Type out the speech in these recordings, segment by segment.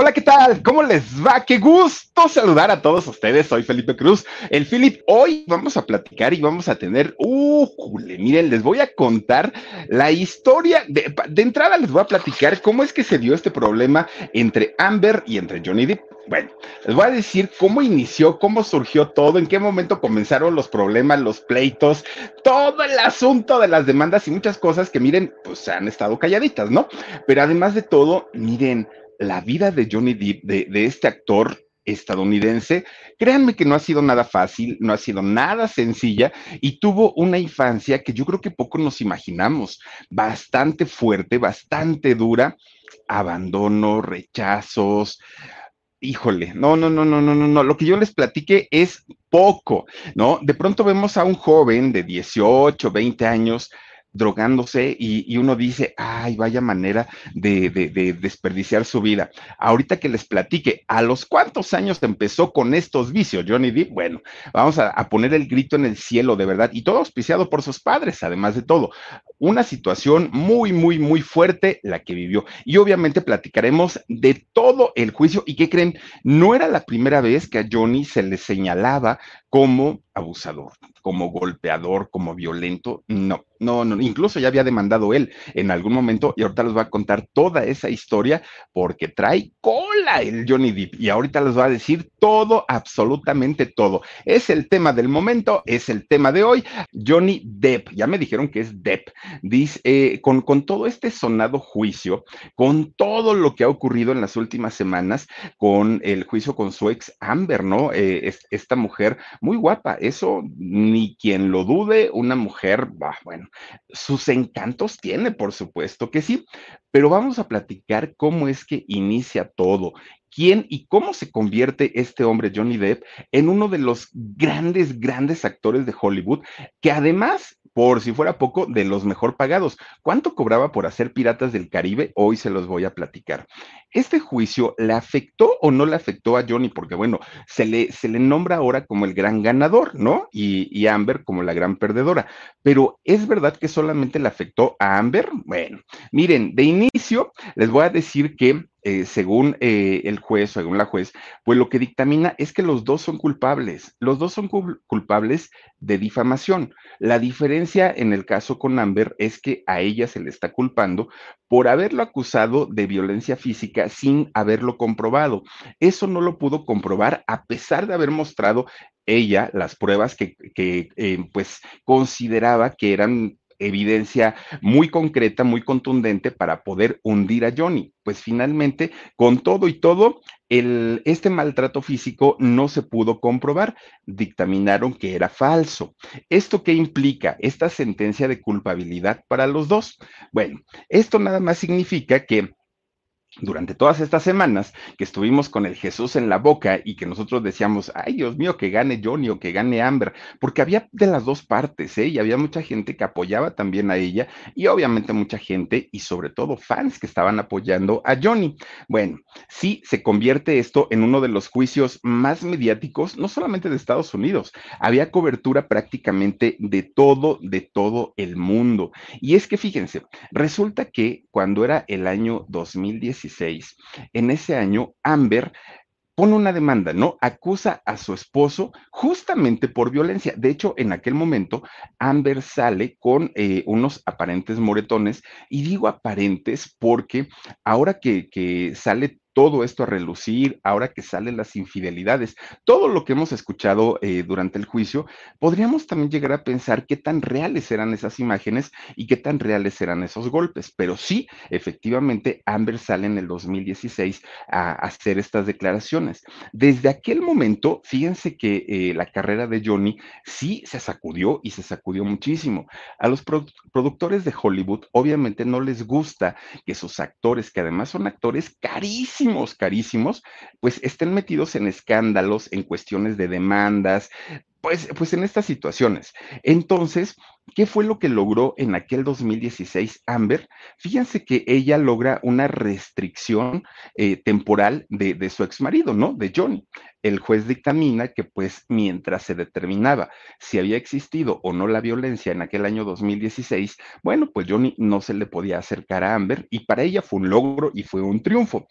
Hola, ¿qué tal? ¿Cómo les va? Qué gusto saludar a todos ustedes. Soy Felipe Cruz. El Philip, hoy vamos a platicar y vamos a tener, uh, miren, les voy a contar la historia. De, de, entrada les voy a platicar cómo es que se dio este problema entre Amber y entre Johnny Depp. Bueno, les voy a decir cómo inició, cómo surgió todo, en qué momento comenzaron los problemas, los pleitos, todo el asunto de las demandas y muchas cosas que miren, pues han estado calladitas, ¿no? Pero además de todo, miren, la vida de Johnny Depp, de, este actor estadounidense, créanme que no ha sido nada fácil, no ha sido nada sencilla y tuvo una infancia que yo creo que poco nos imaginamos, bastante fuerte, bastante dura, abandono, rechazos. Híjole, no, no, no, no, no, no, no. Lo que yo les platique es poco, ¿no? De pronto vemos a un joven de 18, 20 años drogándose y, uno dice, ay, vaya manera de, de, de, desperdiciar su vida. Ahorita que les platique, ¿a los cuántos años empezó con estos vicios, Johnny Depp? Bueno, vamos a, a poner el grito en el cielo, de verdad, y todo auspiciado por sus padres, además de todo. Una situación muy, muy, muy fuerte la que vivió. Y obviamente platicaremos de todo el juicio. ¿Y qué creen? No era la primera vez que a Johnny se le señalaba como abusador, como golpeador, como violento. No, no, no. Incluso ya había demandado él en algún momento y ahorita les voy a contar toda esa historia porque trae cola el Johnny Depp y ahorita les voy a decir todo, absolutamente todo. Es el tema del momento, es el tema de hoy. Johnny Depp, ya me dijeron que es Depp. Dice, eh, con, con todo este sonado juicio, con todo lo que ha ocurrido en las últimas semanas, con el juicio con su ex Amber, ¿no? Eh, es, esta mujer muy guapa, eso ni quien lo dude, una mujer, bah, bueno, sus encantos tiene, por supuesto que sí, pero vamos a platicar cómo es que inicia todo, quién y cómo se convierte este hombre, Johnny Depp, en uno de los grandes, grandes actores de Hollywood, que además por si fuera poco, de los mejor pagados. ¿Cuánto cobraba por hacer Piratas del Caribe? Hoy se los voy a platicar. ¿Este juicio le afectó o no le afectó a Johnny? Porque bueno, se le, se le nombra ahora como el gran ganador, ¿no? Y, y Amber como la gran perdedora. Pero ¿es verdad que solamente le afectó a Amber? Bueno, miren, de inicio les voy a decir que eh, según eh, el juez, según la juez, pues lo que dictamina es que los dos son culpables. Los dos son culpables de difamación. La diferencia en el caso con Amber es que a ella se le está culpando por haberlo acusado de violencia física sin haberlo comprobado. Eso no lo pudo comprobar a pesar de haber mostrado ella las pruebas que, que eh, pues consideraba que eran evidencia muy concreta, muy contundente para poder hundir a Johnny. Pues finalmente, con todo y todo, este maltrato físico no se pudo comprobar. Dictaminaron que era falso. ¿Esto qué implica? Esta sentencia de culpabilidad para los dos. Bueno, esto nada más significa que durante todas estas semanas que estuvimos con el Jesús en la boca y que nosotros decíamos, ay Dios mío, que gane Johnny o que gane Amber, porque había de las dos partes, ¿eh? Y había mucha gente que apoyaba también a ella y obviamente mucha gente y sobre todo fans que estaban apoyando a Johnny. Bueno, sí se convierte esto en uno de los juicios más mediáticos, no solamente de Estados Unidos, había cobertura prácticamente de todo, de todo el mundo. Y es que fíjense, resulta que cuando era el año 2010, en ese año, Amber pone una demanda, ¿no? Acusa a su esposo justamente por violencia. De hecho, en aquel momento, Amber sale con eh, unos aparentes moretones, y digo aparentes porque ahora que, que sale todo esto a relucir, ahora que salen las infidelidades, todo lo que hemos escuchado eh, durante el juicio, podríamos también llegar a pensar qué tan reales eran esas imágenes y qué tan reales eran esos golpes. Pero sí, efectivamente, Amber sale en el 2016 a, hacer estas declaraciones. Desde aquel momento, fíjense que eh, la carrera de Johnny sí se sacudió y se sacudió muchísimo. A los productores de Hollywood, obviamente, no les gusta que sus actores, que además son actores carísimos, carísimos, pues estén metidos en escándalos, en cuestiones de demandas, pues, pues en estas situaciones. Entonces, ¿qué fue lo que logró en aquel 2016 Amber? Fíjense que ella logra una restricción eh, temporal de, de su exmarido, ¿no? De Johnny el juez dictamina que pues mientras se determinaba si había existido o no la violencia en aquel año 2016, bueno, pues Johnny no se le podía acercar a Amber y para ella fue un logro y fue un triunfo.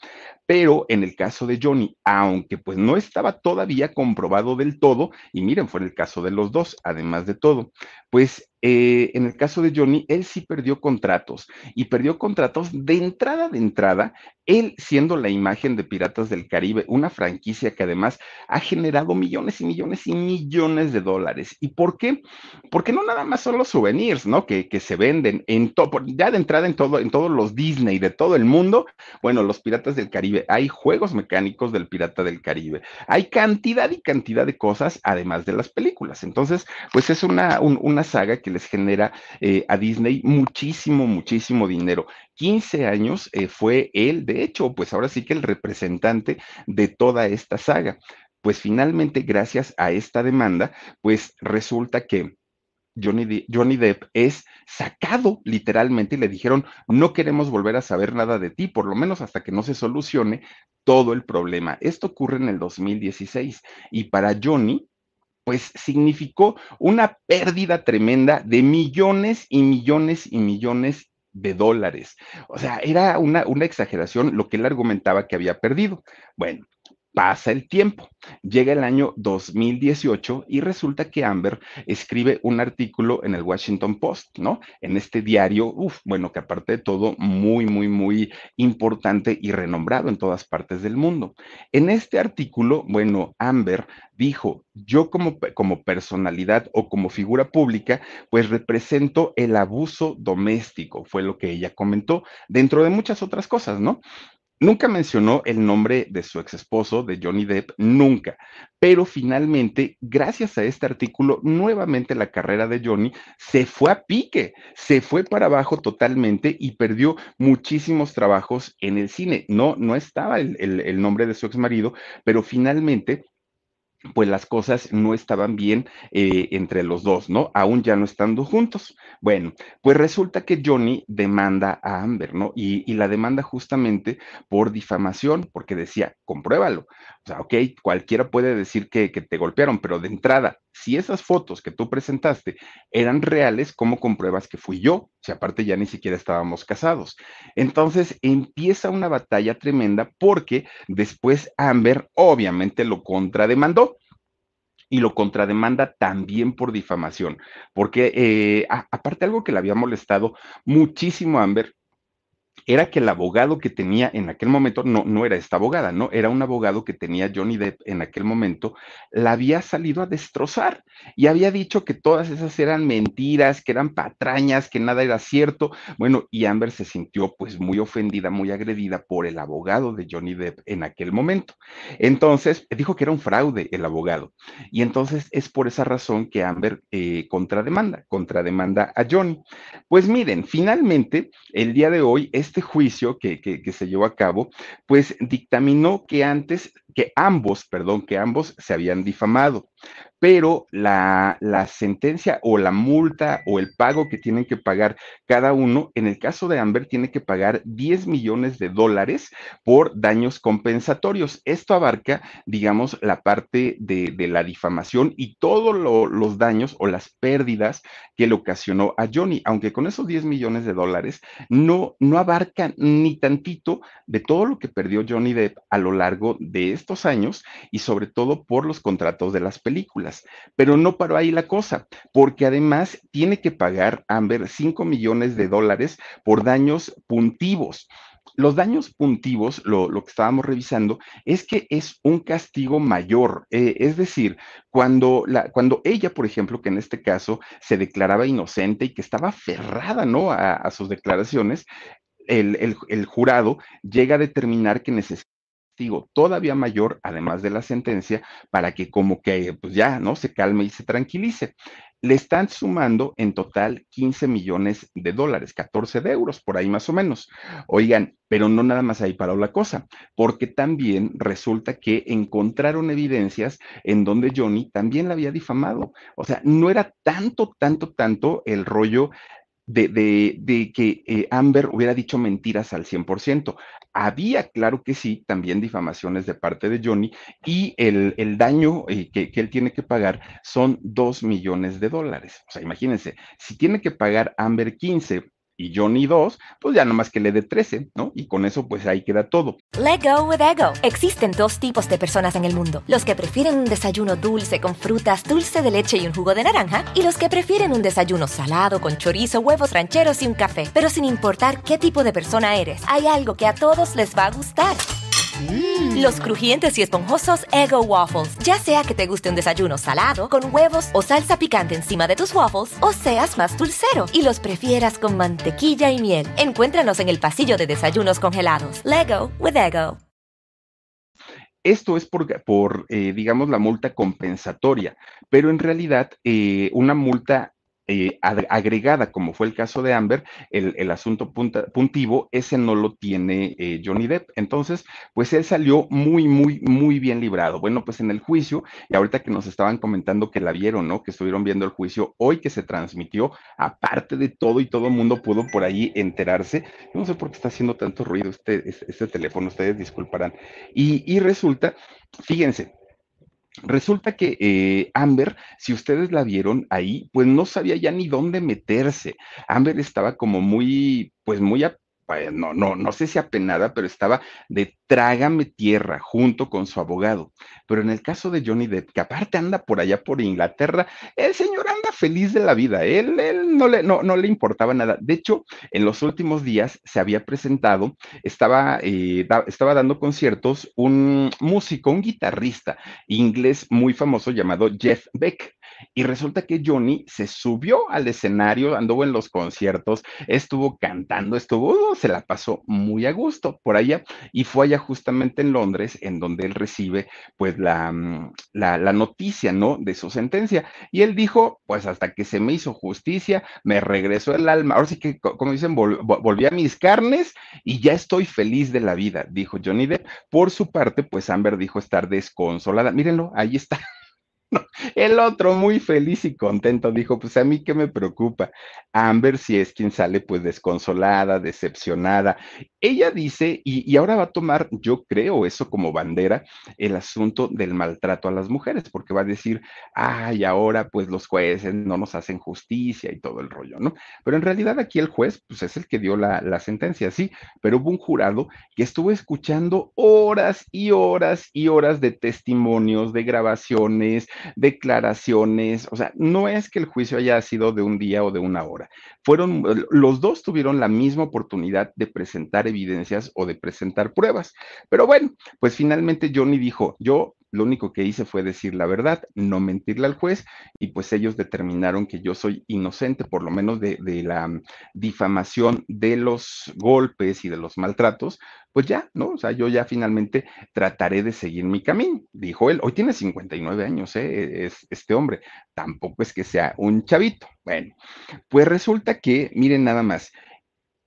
Pero en el caso de Johnny, aunque pues no estaba todavía comprobado del todo, y miren, fue en el caso de los dos, además de todo, pues eh, en el caso de Johnny, él sí perdió contratos y perdió contratos de entrada de entrada, él siendo la imagen de Piratas del Caribe, una franquicia que además ha generado millones y millones y millones de dólares. ¿Y por qué? Porque no nada más son los souvenirs, ¿no? Que, que se venden en ya de entrada en todo, en todos los Disney de todo el mundo. Bueno, los Piratas del Caribe, hay juegos mecánicos del Pirata del Caribe, hay cantidad y cantidad de cosas además de las películas. Entonces, pues es una, una saga que les genera eh, a Disney muchísimo, muchísimo dinero. 15 años eh, fue él, de hecho, pues ahora sí que el representante de toda esta saga. Pues finalmente, gracias a esta demanda, pues resulta que Johnny, Johnny, Depp es sacado literalmente y le dijeron, no queremos volver a saber nada de ti, por lo menos hasta que no se solucione todo el problema. Esto ocurre en el 2016 y para Johnny, pues significó una pérdida tremenda de millones y millones y millones de dólares. O sea, era una, una exageración lo que él argumentaba que había perdido. Bueno, Pasa el tiempo, llega el año 2018 y resulta que Amber escribe un artículo en el Washington Post, ¿no? En este diario, uff, bueno, que aparte de todo, muy, muy, muy importante y renombrado en todas partes del mundo. En este artículo, bueno, Amber dijo, yo como, como personalidad o como figura pública, pues represento el abuso doméstico, fue lo que ella comentó, dentro de muchas otras cosas, ¿no? Nunca mencionó el nombre de su ex esposo, de Johnny Depp, nunca. Pero finalmente, gracias a este artículo, nuevamente la carrera de Johnny se fue a pique, se fue para abajo totalmente y perdió muchísimos trabajos en el cine. No, no estaba el, el nombre de su ex marido, pero finalmente pues las cosas no estaban bien eh, entre los dos, ¿no? Aún ya no estando juntos. Bueno, pues resulta que Johnny demanda a Amber, ¿no? Y, y, la demanda justamente por difamación, porque decía, compruébalo. Sea, ok, cualquiera puede decir que, que te golpearon, pero de entrada, si esas fotos que tú presentaste eran reales, ¿cómo compruebas que fui yo? Si aparte ya ni siquiera estábamos casados. Entonces empieza una batalla tremenda porque después Amber obviamente lo contrademandó y lo contrademanda también por difamación, porque eh, aparte algo que le había molestado muchísimo a Amber era que el abogado que tenía en aquel momento, no, no era esta abogada, ¿no? Era un abogado que tenía Johnny Depp en aquel momento, la había salido a destrozar y había dicho que todas esas eran mentiras, que eran patrañas, que nada era cierto. Bueno, y Amber se sintió pues muy ofendida, muy agredida por el abogado de Johnny Depp en aquel momento. Entonces, dijo que era un fraude el abogado. Y entonces es por esa razón que Amber eh, contrademanda, contrademanda a Johnny. Pues miren, finalmente, el día de hoy, es este juicio que, que, se llevó a cabo, pues dictaminó que antes, que ambos, perdón, que ambos se habían difamado pero la, sentencia o la multa o el pago que tienen que pagar cada uno, en el caso de Amber, tiene que pagar 10 millones de dólares por daños compensatorios. Esto abarca, digamos, la parte de, la difamación y todos los daños o las pérdidas que le ocasionó a Johnny, aunque con esos 10 millones de dólares no, no abarca ni tantito de todo lo que perdió Johnny Depp a lo largo de estos años y sobre todo por los contratos de las películas. Pero no paró ahí la cosa, porque además tiene que pagar Amber 5 millones de dólares por daños puntivos. Los daños puntivos, lo, que estábamos revisando, es que es un castigo mayor. Eh, es decir, cuando, la, cuando ella, por ejemplo, que en este caso se declaraba inocente y que estaba aferrada ¿no? a, sus declaraciones, el, el, jurado llega a determinar que necesita todavía mayor, además de la sentencia, para que como que pues ya, ¿no? Se calme y se tranquilice. Le están sumando en total 15 millones de dólares, 14 de euros, por ahí más o menos. Oigan, pero no nada más ahí paró la cosa, porque también resulta que encontraron evidencias en donde Johnny también la había difamado. O sea, no era tanto, tanto, tanto el rollo de, que eh, Amber hubiera dicho mentiras al 100%. Había, claro que sí, también difamaciones de parte de Johnny y el, daño eh, que, que, él tiene que pagar son 2 millones de dólares. O sea, imagínense, si tiene que pagar Amber 15 y Johnny 2, pues ya nomás que le dé 13, ¿no? Y con eso pues ahí queda todo. Let go with ego. Existen dos tipos de personas en el mundo. Los que prefieren un desayuno dulce con frutas, dulce de leche y un jugo de naranja. Y los que prefieren un desayuno salado con chorizo, huevos rancheros y un café. Pero sin importar qué tipo de persona eres, hay algo que a todos les va a gustar. Mm. Los crujientes y esponjosos Ego Waffles. Ya sea que te guste un desayuno salado, con huevos o salsa picante encima de tus waffles, o seas más dulcero y los prefieras con mantequilla y miel. Encuéntranos en el pasillo de desayunos congelados. Lego with Ego. Esto es por, por eh, digamos, la multa compensatoria, pero en realidad eh, una multa eh, agregada, como fue el caso de Amber, el, asunto puntivo, ese no lo tiene eh, Johnny Depp. Entonces, pues él salió muy, muy, muy bien librado. Bueno, pues en el juicio, y ahorita que nos estaban comentando que la vieron, ¿no? Que estuvieron viendo el juicio hoy que se transmitió, aparte de todo y todo el mundo pudo por ahí enterarse. no sé por qué está haciendo tanto ruido este, este, este teléfono, ustedes disculparán. Y, y resulta, fíjense, Resulta que eh, Amber, si ustedes la vieron ahí, pues no sabía ya ni dónde meterse. Amber estaba como muy, pues muy pues, no, no, no sé si apenada, pero estaba de trágame tierra junto con su abogado. Pero en el caso de Johnny Depp, que aparte anda por allá por Inglaterra, el señor anda feliz de la vida, él, él no, le, no, no le importaba nada. De hecho, en los últimos días se había presentado, estaba, eh, estaba dando conciertos un músico, un guitarrista inglés muy famoso llamado Jeff Beck. Y resulta que Johnny se subió al escenario, anduvo en los conciertos, estuvo cantando, estuvo, se la pasó muy a gusto por allá y fue allá justamente en Londres, en donde él recibe pues la, mm, la, noticia, ¿no? De su sentencia. Y él dijo, pues hasta que se me hizo justicia, me regresó el alma. Ahora sí que, como dicen, volví a mis carnes y ya estoy feliz de la vida, dijo Johnny Depp. Por su parte, pues Amber dijo estar desconsolada. Mírenlo, ahí está. El otro, muy feliz y contento, dijo, pues a mí qué me preocupa. Amber si es quien sale pues desconsolada, decepcionada. Ella dice, y, ahora va a tomar, yo creo, eso como bandera, el asunto del maltrato a las mujeres, porque va a decir, ay, ahora pues los jueces no nos hacen justicia y todo el rollo, ¿no? Pero en realidad aquí el juez, pues es el que dio la, la sentencia, sí, pero hubo un jurado que estuvo escuchando horas y horas y horas de testimonios, de grabaciones, declaraciones, o sea, no es que el juicio haya sido de un día o de una hora. Fueron, los dos tuvieron la misma oportunidad de presentar evidencias o de presentar pruebas. Pero bueno, pues finalmente Johnny dijo, yo lo único que hice fue decir la verdad, no mentirle al juez, y pues ellos determinaron que yo soy inocente, por lo menos de, la mm, difamación de los golpes y de los maltratos, pues ya, ¿no? O sea, yo ya finalmente trataré de seguir mi camino, dijo él. Hoy tiene 59 años, ¿eh? Es este hombre, tampoco es que sea un chavito. Bueno, pues resulta que, miren nada más,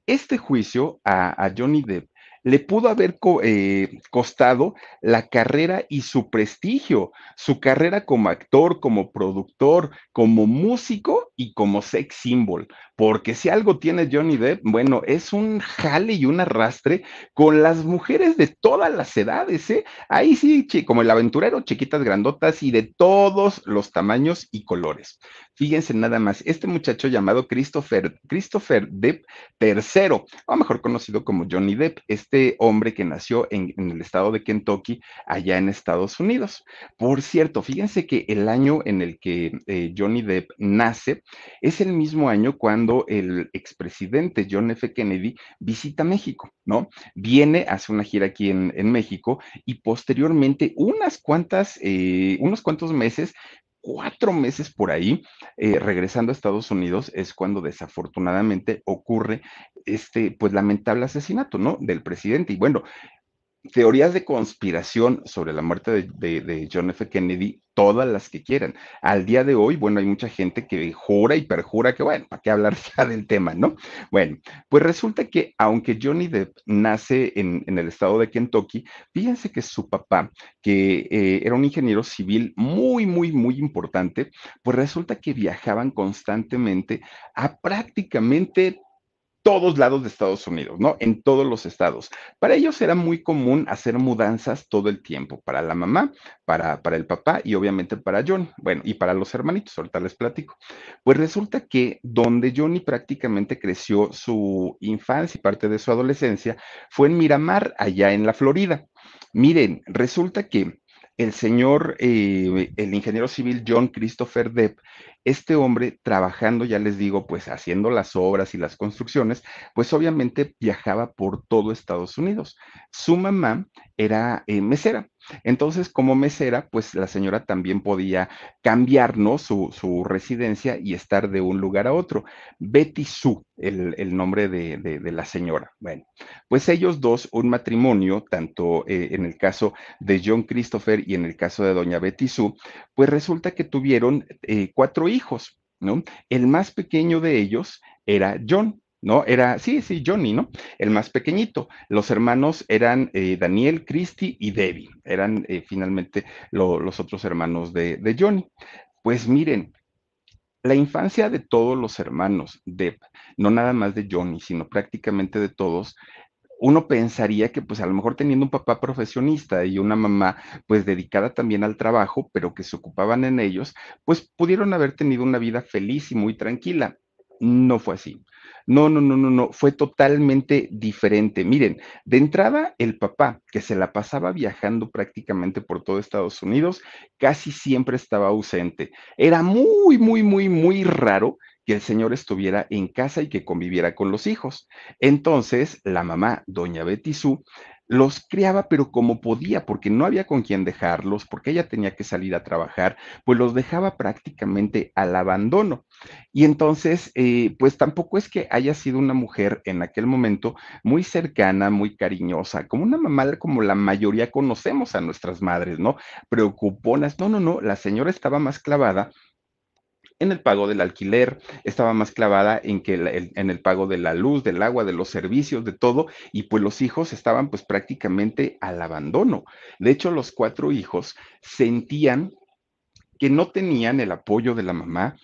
este juicio a, a Johnny Depp le pudo haber eh, costado la carrera y su prestigio, su carrera como actor, como productor, como músico y como sex symbol. Porque si algo tiene Johnny Depp, bueno, es un jale y un arrastre con las mujeres de todas las edades, ¿eh? Ahí sí, como el aventurero, chiquitas grandotas y de todos los tamaños y colores. Fíjense nada más, este muchacho llamado Christopher, Christopher Depp III, o mejor conocido como Johnny Depp, este hombre que nació en, el estado de Kentucky, allá en Estados Unidos. Por cierto, fíjense que el año en el que eh, Johnny Depp nace es el mismo año cuando el expresidente John F. Kennedy visita México, ¿no? Viene, hace una gira aquí en, México y posteriormente unas cuantas, eh, unos cuantos meses cuatro meses por ahí, eh, regresando a Estados Unidos, es cuando desafortunadamente ocurre este, pues, lamentable asesinato, ¿no? Del presidente. Y bueno, teorías de conspiración sobre la muerte de, John F. Kennedy, todas las que quieran. Al día de hoy, bueno, hay mucha gente que jura y perjura que, bueno, ¿para qué hablar ya del tema, no? Bueno, pues resulta que aunque Johnny Depp nace en, el estado de Kentucky, fíjense que su papá, que eh, era un ingeniero civil muy, muy, muy importante, pues resulta que viajaban constantemente a prácticamente todos lados de Estados Unidos, ¿no? En todos los estados. Para ellos era muy común hacer mudanzas todo el tiempo, para la mamá, para, para el papá y obviamente para Johnny. Bueno, y para los hermanitos, ahorita les platico. Pues resulta que donde Johnny prácticamente creció su infancia y parte de su adolescencia fue en Miramar, allá en la Florida. Miren, resulta que el señor, eh, el ingeniero civil John Christopher Depp, este hombre trabajando, ya les digo, pues haciendo las obras y las construcciones, pues obviamente viajaba por todo Estados Unidos. Su mamá era eh, mesera. Entonces, como mesera, pues la señora también podía cambiar, Su, residencia y estar de un lugar a otro. Betty Sue, el, nombre de, la señora. Bueno, pues ellos dos, un matrimonio, tanto eh, en el caso de John Christopher y en el caso de doña Betty Sue, pues resulta que tuvieron eh, cuatro hijos, ¿no? El más pequeño de ellos era John. ¿No? Era, sí, sí, Johnny, ¿no? El más pequeñito. Los hermanos eran eh, Daniel, Christy y Debbie. Eran eh, finalmente los otros hermanos de, de, Johnny. Pues miren, la infancia de todos los hermanos, de, no nada más de Johnny, sino prácticamente de todos, uno pensaría que pues a lo mejor teniendo un papá profesionista y una mamá pues dedicada también al trabajo, pero que se ocupaban en ellos, pues pudieron haber tenido una vida feliz y muy tranquila. No fue así. No, no, no, no, no, fue totalmente diferente. Miren, de entrada, el papá, que se la pasaba viajando prácticamente por todo Estados Unidos, casi siempre estaba ausente. Era muy, muy, muy, muy raro que el señor estuviera en casa y que conviviera con los hijos. Entonces, la mamá, doña Betty Sue, los criaba, pero como podía, porque no había con quién dejarlos, porque ella tenía que salir a trabajar, pues los dejaba prácticamente al abandono. Y entonces, eh, pues tampoco es que haya sido una mujer en aquel momento muy cercana, muy cariñosa, como una mamá como la mayoría conocemos a nuestras madres, ¿no? Preocuponas. No, no, no, la señora estaba más clavada en el pago del alquiler, estaba más clavada en que en el pago de la luz, del agua, de los servicios, de todo, y pues los hijos estaban pues prácticamente al abandono. De hecho, los cuatro hijos sentían que no tenían el apoyo de la mamá,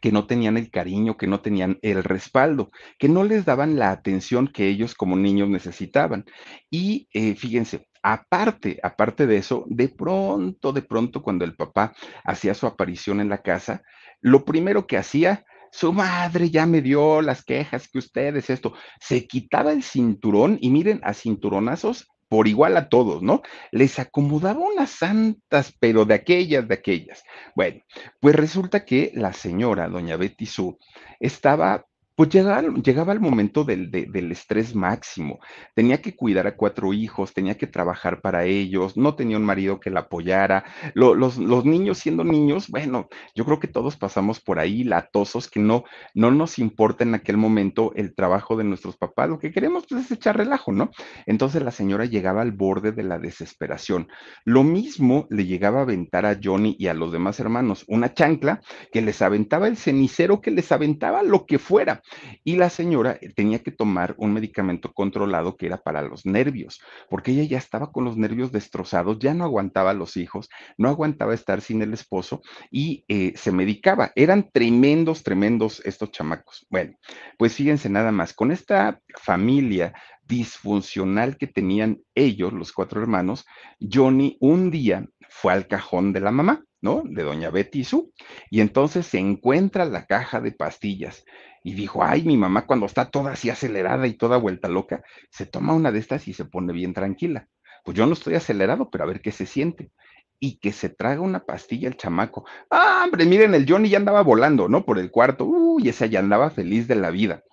que no tenían el cariño, que no tenían el respaldo, que no les daban la atención que ellos como niños necesitaban. Y eh, fíjense, Aparte, aparte de eso, de pronto, de pronto, cuando el papá hacía su aparición en la casa, lo primero que hacía, su madre ya me dio las quejas que ustedes, esto, se quitaba el cinturón y miren, a cinturonazos por igual a todos, ¿no? Les acomodaba unas santas, pero de aquellas, de aquellas. Bueno, pues resulta que la señora, doña Betty Sue, estaba pues llegaba, llegaba el momento del, del, estrés máximo. Tenía que cuidar a cuatro hijos, tenía que trabajar para ellos, no tenía un marido que la apoyara. los, los, niños siendo niños, bueno, yo creo que todos pasamos por ahí latosos, que no, no nos importa en aquel momento el trabajo de nuestros papás. Lo que queremos pues, es echar relajo, ¿no? Entonces la señora llegaba al borde de la desesperación. Lo mismo le llegaba a aventar a Johnny y a los demás hermanos una chancla que les aventaba el cenicero, que les aventaba lo que fuera. Y la señora eh, tenía que tomar un medicamento controlado que era para los nervios, porque ella ya estaba con los nervios destrozados, ya no aguantaba a los hijos, no aguantaba estar sin el esposo y eh, se medicaba. Eran tremendos, tremendos estos chamacos. Bueno, pues fíjense nada más, con esta familia disfuncional que tenían ellos, los cuatro hermanos, Johnny un día fue al cajón de la mamá, ¿no? De doña Betty y su. Y entonces se encuentra la caja de pastillas y dijo, ay, mi mamá cuando está toda así acelerada y toda vuelta loca, se toma una de estas y se pone bien tranquila. Pues yo no estoy acelerado, pero a ver qué se siente. Y que se traga una pastilla el chamaco. Ah, hombre, miren, el Johnny ya andaba volando, ¿no? Por el cuarto. Uy, ese ya andaba feliz de la vida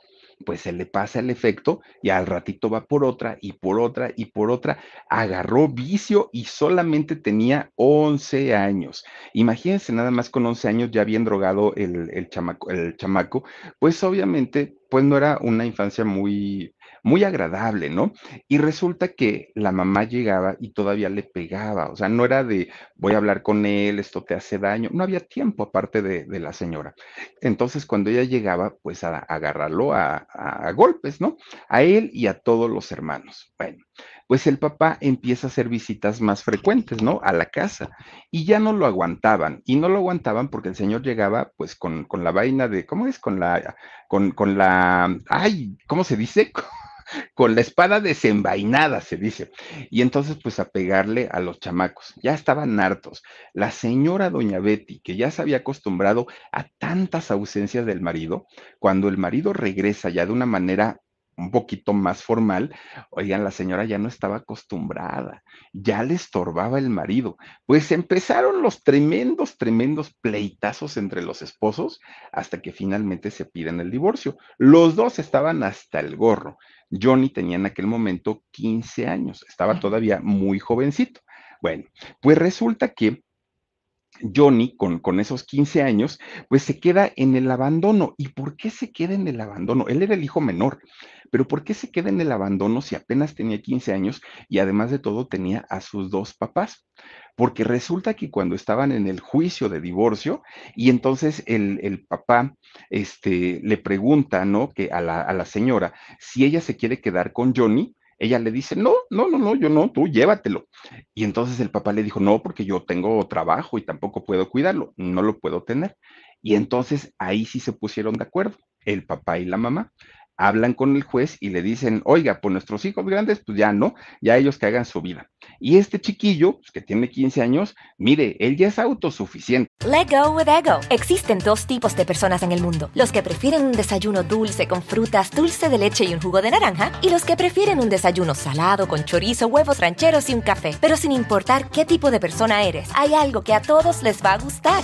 pues se le pasa el efecto y al ratito va por otra y por otra y por otra. Agarró vicio y solamente tenía 11 años. Imagínense nada más con 11 años ya bien drogado el, el, chamaco, el chamaco, pues obviamente pues no era una infancia muy, muy agradable, ¿no? Y resulta que la mamá llegaba y todavía le pegaba, o sea, no era de voy a hablar con él, esto te hace daño, no había tiempo aparte de, la señora. Entonces, cuando ella llegaba, pues a, agarrarlo a, a, golpes, ¿no? A él y a todos los hermanos. Bueno, pues el papá empieza a hacer visitas más frecuentes, ¿no? A la casa. Y ya no lo aguantaban. Y no lo aguantaban porque el señor llegaba, pues, con, con la vaina de, ¿cómo es? Con la, con, con la, ay, ¿cómo se dice? Con la espada desenvainada, se dice. Y entonces, pues a pegarle a los chamacos. Ya estaban hartos. La señora doña Betty, que ya se había acostumbrado a tantas ausencias del marido, cuando el marido regresa ya de una manera un poquito más formal, oigan, la señora ya no estaba acostumbrada, ya le estorbaba el marido. Pues empezaron los tremendos, tremendos pleitazos entre los esposos hasta que finalmente se piden el divorcio. Los dos estaban hasta el gorro. Johnny tenía en aquel momento 15 años, estaba todavía muy jovencito. Bueno, pues resulta que Johnny, con, con, esos 15 años, pues se queda en el abandono. ¿Y por qué se queda en el abandono? Él era el hijo menor, pero ¿por qué se queda en el abandono si apenas tenía 15 años y además de todo tenía a sus dos papás? Porque resulta que cuando estaban en el juicio de divorcio y entonces el, el papá este, le pregunta, ¿no? Que a la, a la señora si ella se quiere quedar con Johnny, ella le dice, no, no, no, no, yo no, tú llévatelo. Y entonces el papá le dijo, no, porque yo tengo trabajo y tampoco puedo cuidarlo, no lo puedo tener. Y entonces ahí sí se pusieron de acuerdo, el papá y la mamá hablan con el juez y le dicen, oiga, pues nuestros hijos grandes, pues ya no, ya ellos que hagan su vida. Y este chiquillo, pues que tiene 15 años, mire, él ya es autosuficiente. Let go with ego. Existen dos tipos de personas en el mundo: los que prefieren un desayuno dulce con frutas, dulce de leche y un jugo de naranja, y los que prefieren un desayuno salado con chorizo, huevos rancheros y un café. Pero sin importar qué tipo de persona eres, hay algo que a todos les va a gustar.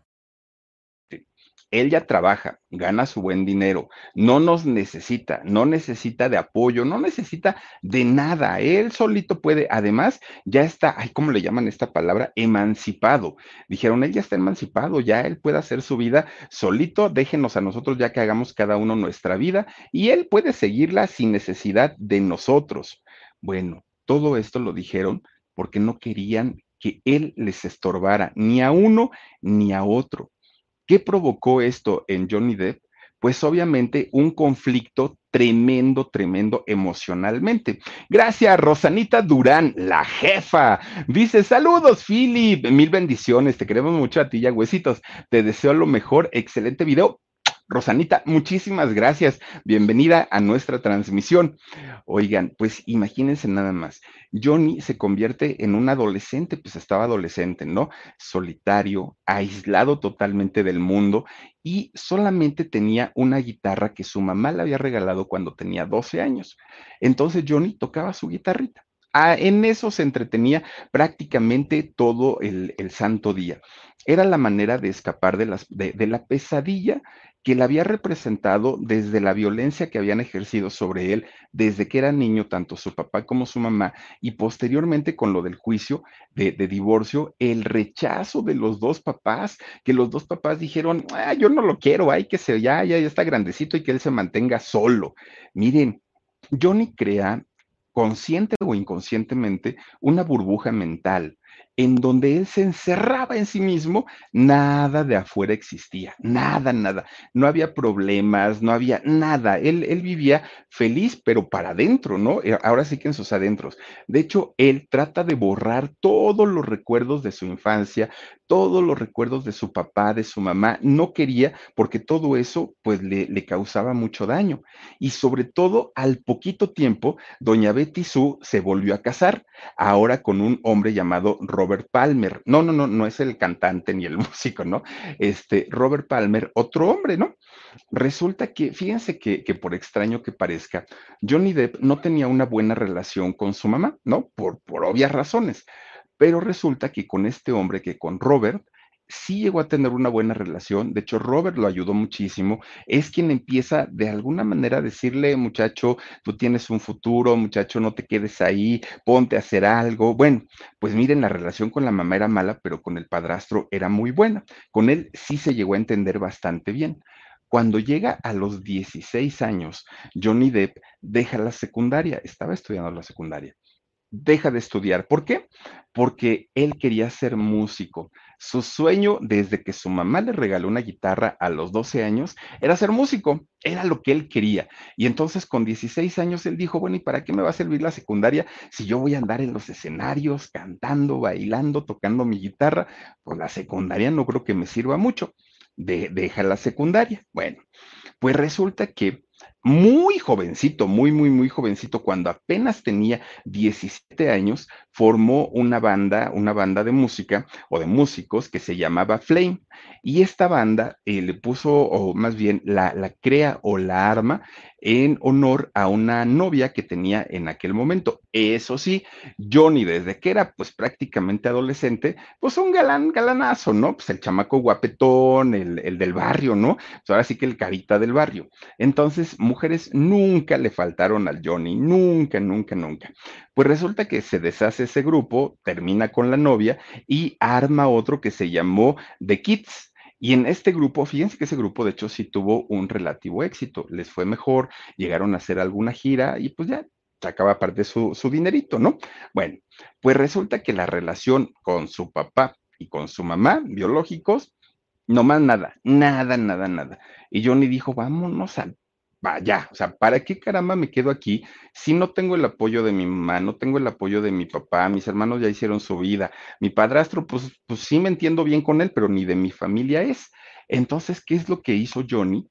Él ya trabaja, gana su buen dinero, no nos necesita, no necesita de apoyo, no necesita de nada. Él solito puede, además, ya está, ay, ¿cómo le llaman esta palabra? Emancipado. Dijeron, él ya está emancipado, ya él puede hacer su vida solito, déjenos a nosotros ya que hagamos cada uno nuestra vida y él puede seguirla sin necesidad de nosotros. Bueno, todo esto lo dijeron porque no querían que él les estorbara ni a uno ni a otro. ¿Qué provocó esto en Johnny Depp? Pues obviamente un conflicto tremendo, tremendo emocionalmente. Gracias, Rosanita Durán, la jefa. Dice, saludos, Philip, mil bendiciones, te queremos mucho a ti ya, huesitos. Te deseo lo mejor, excelente video. Rosanita, muchísimas gracias. Bienvenida a nuestra transmisión. Oigan, pues imagínense nada más. Johnny se convierte en un adolescente, pues estaba adolescente, ¿no? Solitario, aislado totalmente del mundo y solamente tenía una guitarra que su mamá le había regalado cuando tenía 12 años. Entonces Johnny tocaba su guitarrita. Ah, en eso se entretenía prácticamente todo el, santo día. Era la manera de escapar de, las, de la pesadilla que le había representado desde la violencia que habían ejercido sobre él desde que era niño, tanto su papá como su mamá, y posteriormente con lo del juicio de, divorcio, el rechazo de los dos papás, que los dos papás dijeron, ah, yo no lo quiero, hay que se, ya, ya, ya está grandecito y que él se mantenga solo. Miren, Johnny crea consciente o inconscientemente una burbuja mental en donde él se encerraba en sí mismo, nada de afuera existía, nada, nada. No había problemas, no había nada. Él, él vivía feliz, pero para adentro, ¿no? Eh, ahora sí que en sus adentros. De hecho, él trata de borrar todos los recuerdos de su infancia, todos los recuerdos de su papá, de su mamá. No quería porque todo eso pues le, le causaba mucho daño. Y sobre todo, al poquito tiempo, doña Betty Sue se volvió a casar, ahora con un hombre llamado Robert Palmer. No, no, no, no es el cantante ni el músico, ¿no? Este, Robert Palmer, otro hombre, ¿no? Resulta que, fíjense que, que por extraño que parezca, Johnny Depp no tenía una buena relación con su mamá, ¿no? Por, por obvias razones. Pero resulta que con este hombre, que con Robert, sí llegó a tener una buena relación. De hecho, Robert lo ayudó muchísimo. Es quien empieza de alguna manera a decirle, muchacho, tú tienes un futuro, muchacho, no te quedes ahí, ponte a hacer algo. Bueno, pues miren, la relación con la mamá era mala, pero con el padrastro era muy buena. Con él sí se llegó a entender bastante bien. Cuando llega a los 16 años, Johnny Depp deja la secundaria, estaba estudiando la secundaria deja de estudiar. ¿Por qué? Porque él quería ser músico. Su sueño desde que su mamá le regaló una guitarra a los 12 años era ser músico, era lo que él quería. Y entonces con 16 años él dijo, bueno, ¿y para qué me va a servir la secundaria si yo voy a andar en los escenarios cantando, bailando, tocando mi guitarra? Pues la secundaria no creo que me sirva mucho. deja la secundaria. Bueno, pues resulta que muy jovencito, muy, muy, muy jovencito, cuando apenas tenía 17 años, formó una banda, una banda de música o de músicos que se llamaba Flame. Y esta banda eh, le puso, o más bien la, la crea o la arma en honor a una novia que tenía en aquel momento. Eso sí, Johnny, desde que era pues prácticamente adolescente, pues un galán, galanazo, ¿no? Pues el chamaco guapetón, el, el del barrio, ¿no? Pues ahora sí que el carita del barrio. Entonces, mujeres nunca le faltaron al Johnny, nunca, nunca, nunca. Pues resulta que se deshace ese grupo, termina con la novia y arma otro que se llamó The Kids y en este grupo, fíjense que ese grupo de hecho sí tuvo un relativo éxito, les fue mejor, llegaron a hacer alguna gira y pues ya sacaba parte su, su dinerito, ¿no? Bueno, pues resulta que la relación con su papá y con su mamá biológicos, no más nada, nada, nada, nada. Y Johnny dijo, vámonos al vaya, o sea, ¿para qué caramba me quedo aquí si no tengo el apoyo de mi mamá, no tengo el apoyo de mi papá, mis hermanos ya hicieron su vida, mi padrastro, pues, pues sí me entiendo bien con él, pero ni de mi familia es. Entonces, ¿qué es lo que hizo Johnny?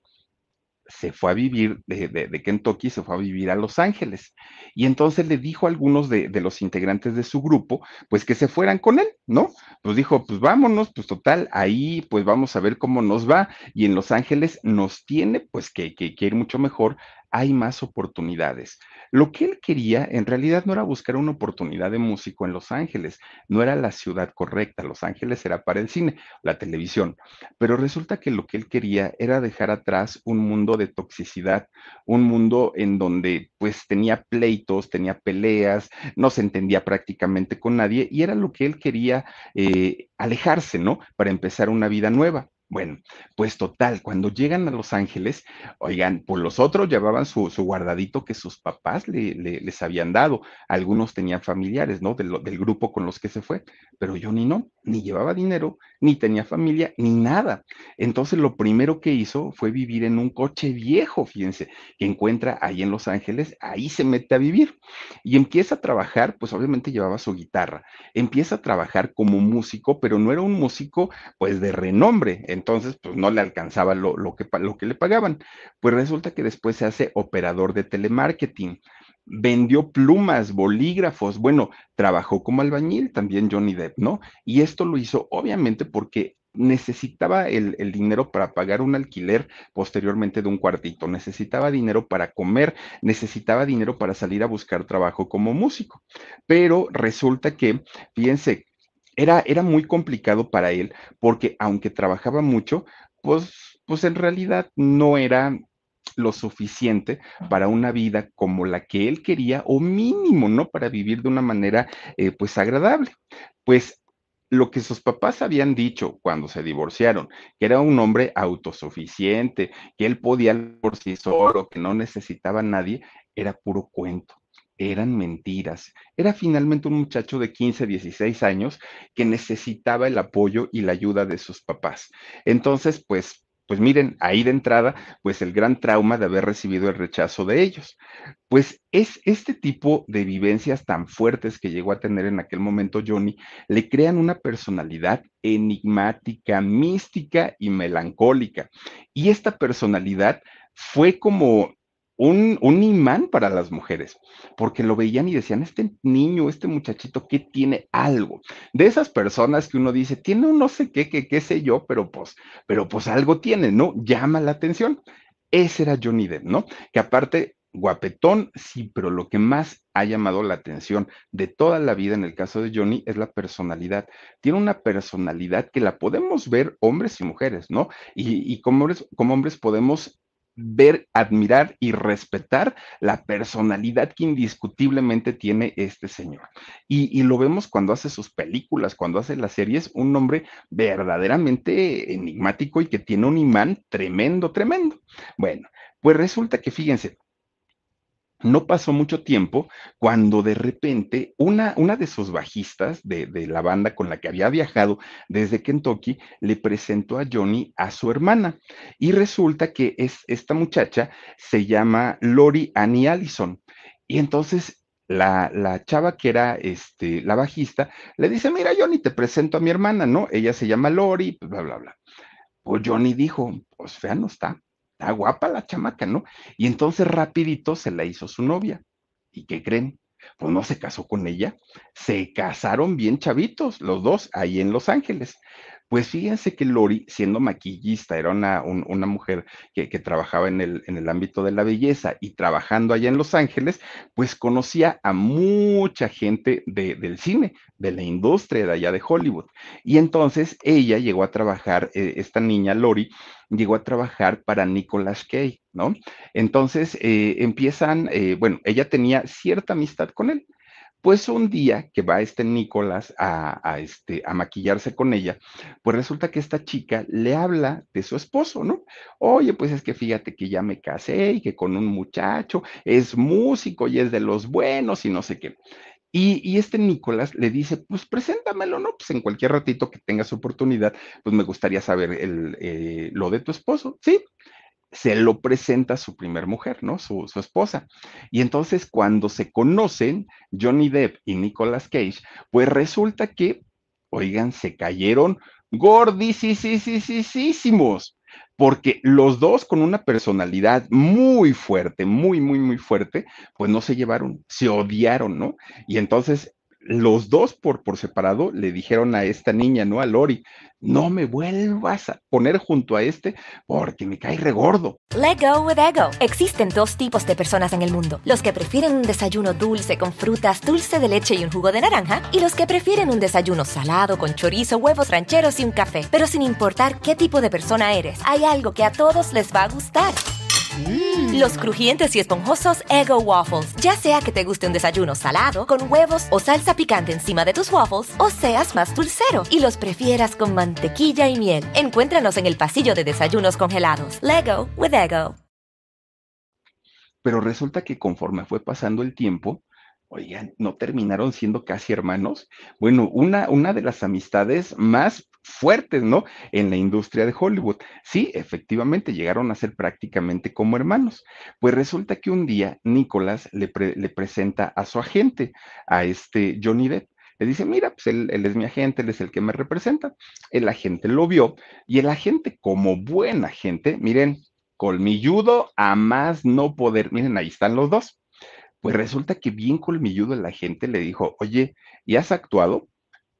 Se fue a vivir de, de, Kentucky, se fue a vivir a Los Ángeles. Y entonces le dijo a algunos de, de, los integrantes de su grupo, pues que se fueran con él, ¿no? Pues dijo, pues vámonos, pues total, ahí pues vamos a ver cómo nos va. Y en Los Ángeles nos tiene pues que, que, que ir mucho mejor hay más oportunidades. Lo que él quería en realidad no era buscar una oportunidad de músico en Los Ángeles, no era la ciudad correcta, Los Ángeles era para el cine, la televisión, pero resulta que lo que él quería era dejar atrás un mundo de toxicidad, un mundo en donde pues tenía pleitos, tenía peleas, no se entendía prácticamente con nadie y era lo que él quería eh, alejarse, ¿no? Para empezar una vida nueva. Bueno, pues total, cuando llegan a Los Ángeles, oigan, pues los otros llevaban su, guardadito que sus papás le, les habían dado. Algunos tenían familiares, ¿no? Del, del, grupo con los que se fue, pero Johnny no, ni llevaba dinero, ni tenía familia, ni nada. Entonces lo primero que hizo fue vivir en un coche viejo, fíjense, que encuentra ahí en Los Ángeles, ahí se mete a vivir y empieza a trabajar, pues obviamente llevaba su guitarra, empieza a trabajar como músico, pero no era un músico pues de renombre entonces pues no le alcanzaba lo, lo, que, lo que le pagaban. Pues resulta que después se hace operador de telemarketing vendió plumas, bolígrafos, bueno, trabajó como albañil también Johnny Depp, ¿no? Y esto lo hizo obviamente porque necesitaba el, el, dinero para pagar un alquiler posteriormente de un cuartito, necesitaba dinero para comer, necesitaba dinero para salir a buscar trabajo como músico. Pero resulta que, fíjense, era, era muy complicado para él porque aunque trabajaba mucho, pues, pues en realidad no era lo suficiente para una vida como la que él quería o mínimo, ¿no? Para vivir de una manera, eh, pues, agradable. Pues lo que sus papás habían dicho cuando se divorciaron, que era un hombre autosuficiente, que él podía por sí solo, que no necesitaba a nadie, era puro cuento eran mentiras. Era finalmente un muchacho de 15, 16 años que necesitaba el apoyo y la ayuda de sus papás. Entonces, pues pues miren, ahí de entrada, pues el gran trauma de haber recibido el rechazo de ellos. Pues es este tipo de vivencias tan fuertes que llegó a tener en aquel momento Johnny, le crean una personalidad enigmática, mística y melancólica. Y esta personalidad fue como un, imán para las mujeres, porque lo veían y decían, este niño, este muchachito, ¿qué tiene algo? De esas personas que uno dice, tiene un no sé qué, qué, qué sé yo, pero pues, pero pues algo tiene, ¿no? Llama la atención. Ese era Johnny Depp, ¿no? Que aparte, guapetón, sí, pero lo que más ha llamado la atención de toda la vida en el caso de Johnny es la personalidad. Tiene una personalidad que la podemos ver hombres y mujeres, ¿no? Y, y como, hombres, como hombres podemos ver, admirar y respetar la personalidad que indiscutiblemente tiene este señor. Y, lo vemos cuando hace sus películas, cuando hace las series, un hombre verdaderamente enigmático y que tiene un imán tremendo, tremendo. Bueno, pues resulta que fíjense, no pasó mucho tiempo cuando de repente una, una de sus bajistas de, de, la banda con la que había viajado desde Kentucky le presentó a Johnny a su hermana. Y resulta que es, esta muchacha se llama Lori Annie Allison. Y entonces la, la, chava que era este, la bajista le dice, mira Johnny, te presento a mi hermana, ¿no? Ella se llama Lori, bla, bla, bla. Pues Johnny dijo, pues fea no está Está guapa la chamaca, ¿no? Y entonces rapidito se la hizo su novia. ¿Y qué creen? Pues no se casó con ella. Se casaron bien chavitos, los dos, ahí en Los Ángeles. Pues fíjense que Lori, siendo maquillista, era una, una mujer que, trabajaba en el, en el ámbito de la belleza y trabajando allá en Los Ángeles, pues conocía a mucha gente de, del cine, de la industria de allá de Hollywood. Y entonces ella llegó a trabajar, eh, esta niña Lori, llegó a trabajar para Nicolas Cage, ¿no? Entonces eh, empiezan, eh, bueno, ella tenía cierta amistad con él. Pues un día que va este Nicolás a, este, a maquillarse con ella, pues resulta que esta chica le habla de su esposo, ¿no? Oye, pues es que fíjate que ya me casé y que con un muchacho es músico y es de los buenos y no sé qué. Y, este Nicolás le dice, pues preséntamelo, ¿no? Pues en cualquier ratito que tengas oportunidad, pues me gustaría saber el, eh, lo de tu esposo, ¿sí? Se lo presenta su primer mujer, ¿no? Su, esposa. Y entonces cuando se conocen, Johnny Depp y Nicolas Cage, pues resulta que, oigan, se cayeron gordísimos, porque los dos con una personalidad muy fuerte, muy, muy, muy fuerte, pues no se llevaron, se odiaron, ¿no? Y entonces los dos por, por separado le dijeron a esta niña, ¿no? A Lori, no me vuelvas a poner junto a este porque me cae regordo. Let go with ego. Existen dos tipos de personas en el mundo: los que prefieren un desayuno dulce con frutas, dulce de leche y un jugo de naranja, y los que prefieren un desayuno salado con chorizo, huevos rancheros y un café. Pero sin importar qué tipo de persona eres, hay algo que a todos les va a gustar. Mm. Los crujientes y esponjosos Ego Waffles. Ya sea que te guste un desayuno salado, con huevos o salsa picante encima de tus waffles, o seas más dulcero y los prefieras con mantequilla y miel. Encuéntranos en el pasillo de desayunos congelados. Lego with Ego. Pero resulta que conforme fue pasando el tiempo, oigan, ¿no terminaron siendo casi hermanos? Bueno, una, una de las amistades más fuertes, ¿no? En la industria de Hollywood. Sí, efectivamente, llegaron a ser prácticamente como hermanos. Pues resulta que un día Nicolás le, presenta a su agente, a este Johnny Depp. Le dice, mira, pues él, él, es mi agente, él es el que me representa. El agente lo vio y el agente, como buen agente, miren, colmilludo a más no poder. Miren, ahí están los dos. Pues resulta que bien colmilludo la gente le dijo, oye, ¿y has actuado?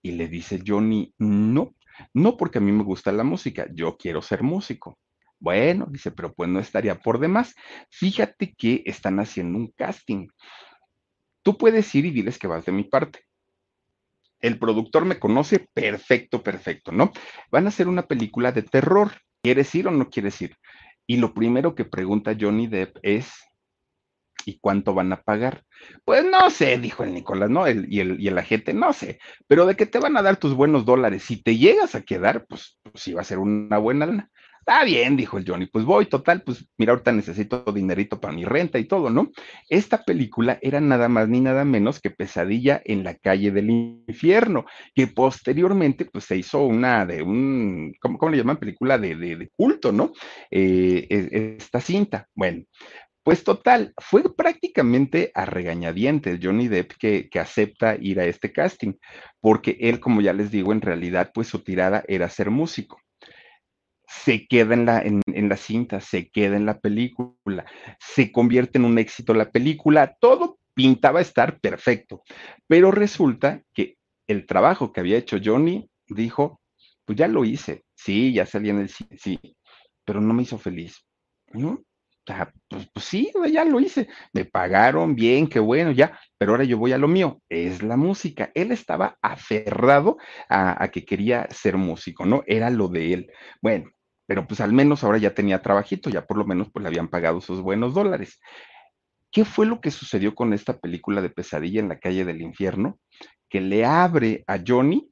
Y le dice Johnny, no, no porque a mí me gusta la música, yo quiero ser músico. Bueno, dice, pero pues no estaría por demás. Fíjate que están haciendo un casting. Tú puedes ir y diles que vas de mi parte. El productor me conoce perfecto, perfecto, ¿no? Van a hacer una película de terror. ¿Quieres ir o no quieres ir? Y lo primero que pregunta Johnny Depp es, ¿Y cuánto van a pagar? Pues no sé, dijo el Nicolás, ¿no? El, y, el, y el agente, no sé, pero de que te van a dar tus buenos dólares, si te llegas a quedar, pues, pues sí va a ser una buena lana. Está bien, dijo el Johnny, pues voy, total, pues mira, ahorita necesito dinerito para mi renta y todo, ¿no? Esta película era nada más ni nada menos que Pesadilla en la calle del infierno, que posteriormente pues se hizo una de un, ¿cómo, cómo le llaman? Película de, de, de culto, ¿no? Eh, esta cinta. Bueno, pues total, fue prácticamente a regañadientes Johnny Depp que, que, acepta ir a este casting, porque él, como ya les digo, en realidad, pues su tirada era ser músico se queda en la, en, en la cinta, se queda en la película, se convierte en un éxito la película, todo pintaba estar perfecto, pero resulta que el trabajo que había hecho Johnny dijo, pues ya lo hice, sí, ya salí en el cine, sí, pero no me hizo feliz, ¿no? Pues, pues, sí, ya lo hice, me pagaron bien, qué bueno, ya, pero ahora yo voy a lo mío, es la música. Él estaba aferrado a, que quería ser músico, ¿no? Era lo de él. Bueno, pero pues al menos ahora ya tenía trabajito, ya por lo menos pues le habían pagado sus buenos dólares. ¿Qué fue lo que sucedió con esta película de pesadilla en la calle del infierno? Que le abre a Johnny,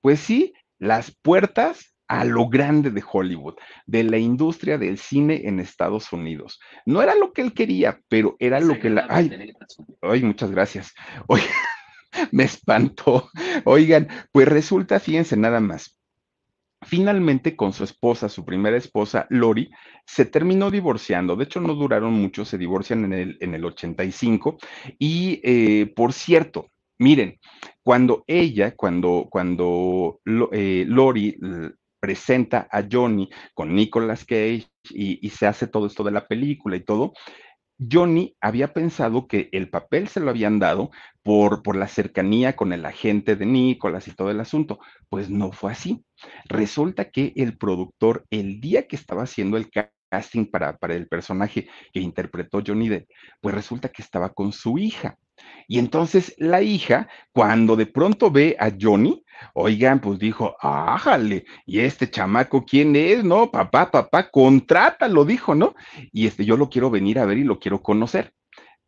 pues sí, las puertas a lo grande de Hollywood, de la industria del cine en Estados Unidos. No era lo que él quería, pero era lo que la... Ay, ay muchas gracias. Oigan, me espantó. Oigan, pues resulta, fíjense nada más, Finalmente, con su esposa, su primera esposa, Lori, se terminó divorciando. De hecho, no duraron mucho, se divorcian en el, en el 85. Y, eh, por cierto, miren, cuando ella, cuando, cuando eh, Lori presenta a Johnny con Nicolas Cage y, se hace todo esto de la película y todo, Johnny había pensado que el papel se lo habían dado por, por la cercanía con el agente de Nicolás y todo el asunto. Pues no fue así. Resulta que el productor, el día que estaba haciendo el casting para, para el personaje que interpretó Johnny Depp, pues resulta que estaba con su hija. Y entonces la hija, cuando de pronto ve a Johnny, oigan, pues dijo, ájale, ¿y este chamaco quién es? No, papá, papá, contrátalo, dijo, ¿no? Y este, yo lo quiero venir a ver y lo quiero conocer.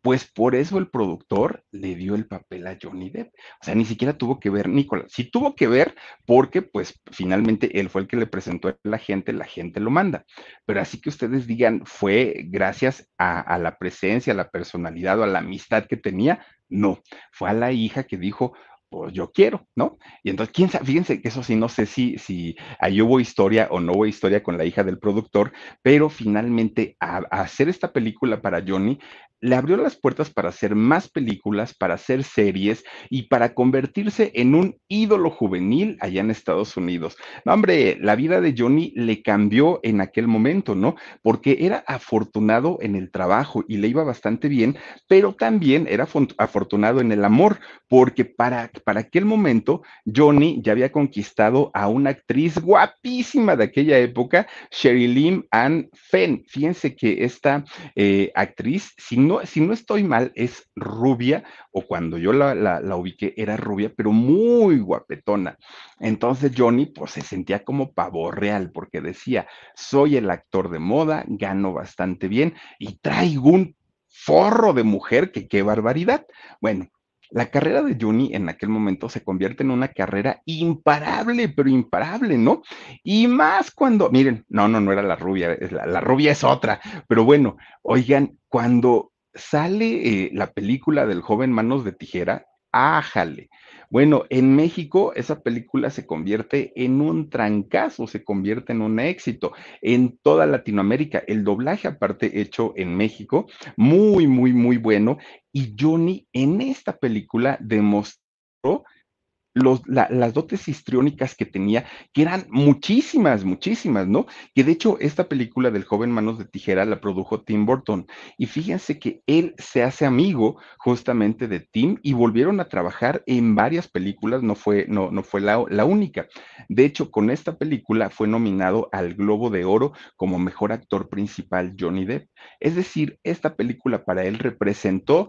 Pues por eso el productor le dio el papel a Johnny Depp. O sea, ni siquiera tuvo que ver Nicolás. Sí tuvo que ver porque, pues, finalmente él fue el que le presentó a la gente, la gente lo manda. Pero así que ustedes digan, fue gracias a, la presencia, a la personalidad o a la amistad que tenía. No, fue a la hija que dijo, pues yo quiero, ¿no? Y entonces, quién sabe, fíjense que eso sí, no sé si, si ahí hubo historia o no hubo historia con la hija del productor, pero finalmente a hacer esta película para Johnny, le abrió las puertas para hacer más películas, para hacer series y para convertirse en un ídolo juvenil allá en Estados Unidos. No, hombre, la vida de Johnny le cambió en aquel momento, ¿no? Porque era afortunado en el trabajo y le iba bastante bien, pero también era afortunado en el amor, porque para, para aquel momento Johnny ya había conquistado a una actriz guapísima de aquella época, Sherilyn Ann Fenn. Fíjense que esta eh, actriz, si no si no estoy mal, es rubia, o cuando yo la, la, ubiqué era rubia, pero muy guapetona. Entonces Johnny, pues se sentía como pavo real, porque decía, soy el actor de moda, gano bastante bien y traigo un forro de mujer que qué barbaridad. Bueno, la carrera de Johnny en aquel momento se convierte en una carrera imparable, pero imparable, ¿no? Y más cuando, miren, no, no, no era la rubia, la, la rubia es otra, pero bueno, oigan, cuando sale eh, la película del joven Manos de Tijera, ájale. Bueno, en México esa película se convierte en un trancazo, se convierte en un éxito en toda Latinoamérica. El doblaje aparte hecho en México, muy, muy, muy bueno. Y Johnny en esta película demostró las dotes histriónicas que tenía, que eran muchísimas, muchísimas, ¿no? Que de hecho esta película del joven Manos de Tijera la produjo Tim Burton. Y fíjense que él se hace amigo justamente de Tim y volvieron a trabajar en varias películas, no fue, no, no fue la, la única. De hecho, con esta película fue nominado al Globo de Oro como mejor actor principal Johnny Depp. Es decir, esta película para él representó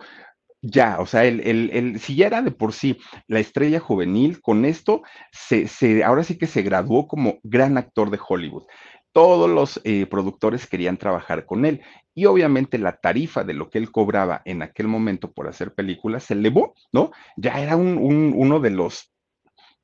ya, o sea, el, el, el, si ya era de por sí la estrella juvenil, con esto, se, se, ahora sí que se graduó como gran actor de Hollywood. Todos los eh, productores querían trabajar con él y obviamente la tarifa de lo que él cobraba en aquel momento por hacer películas se elevó, ¿no? Ya era un, un, uno de los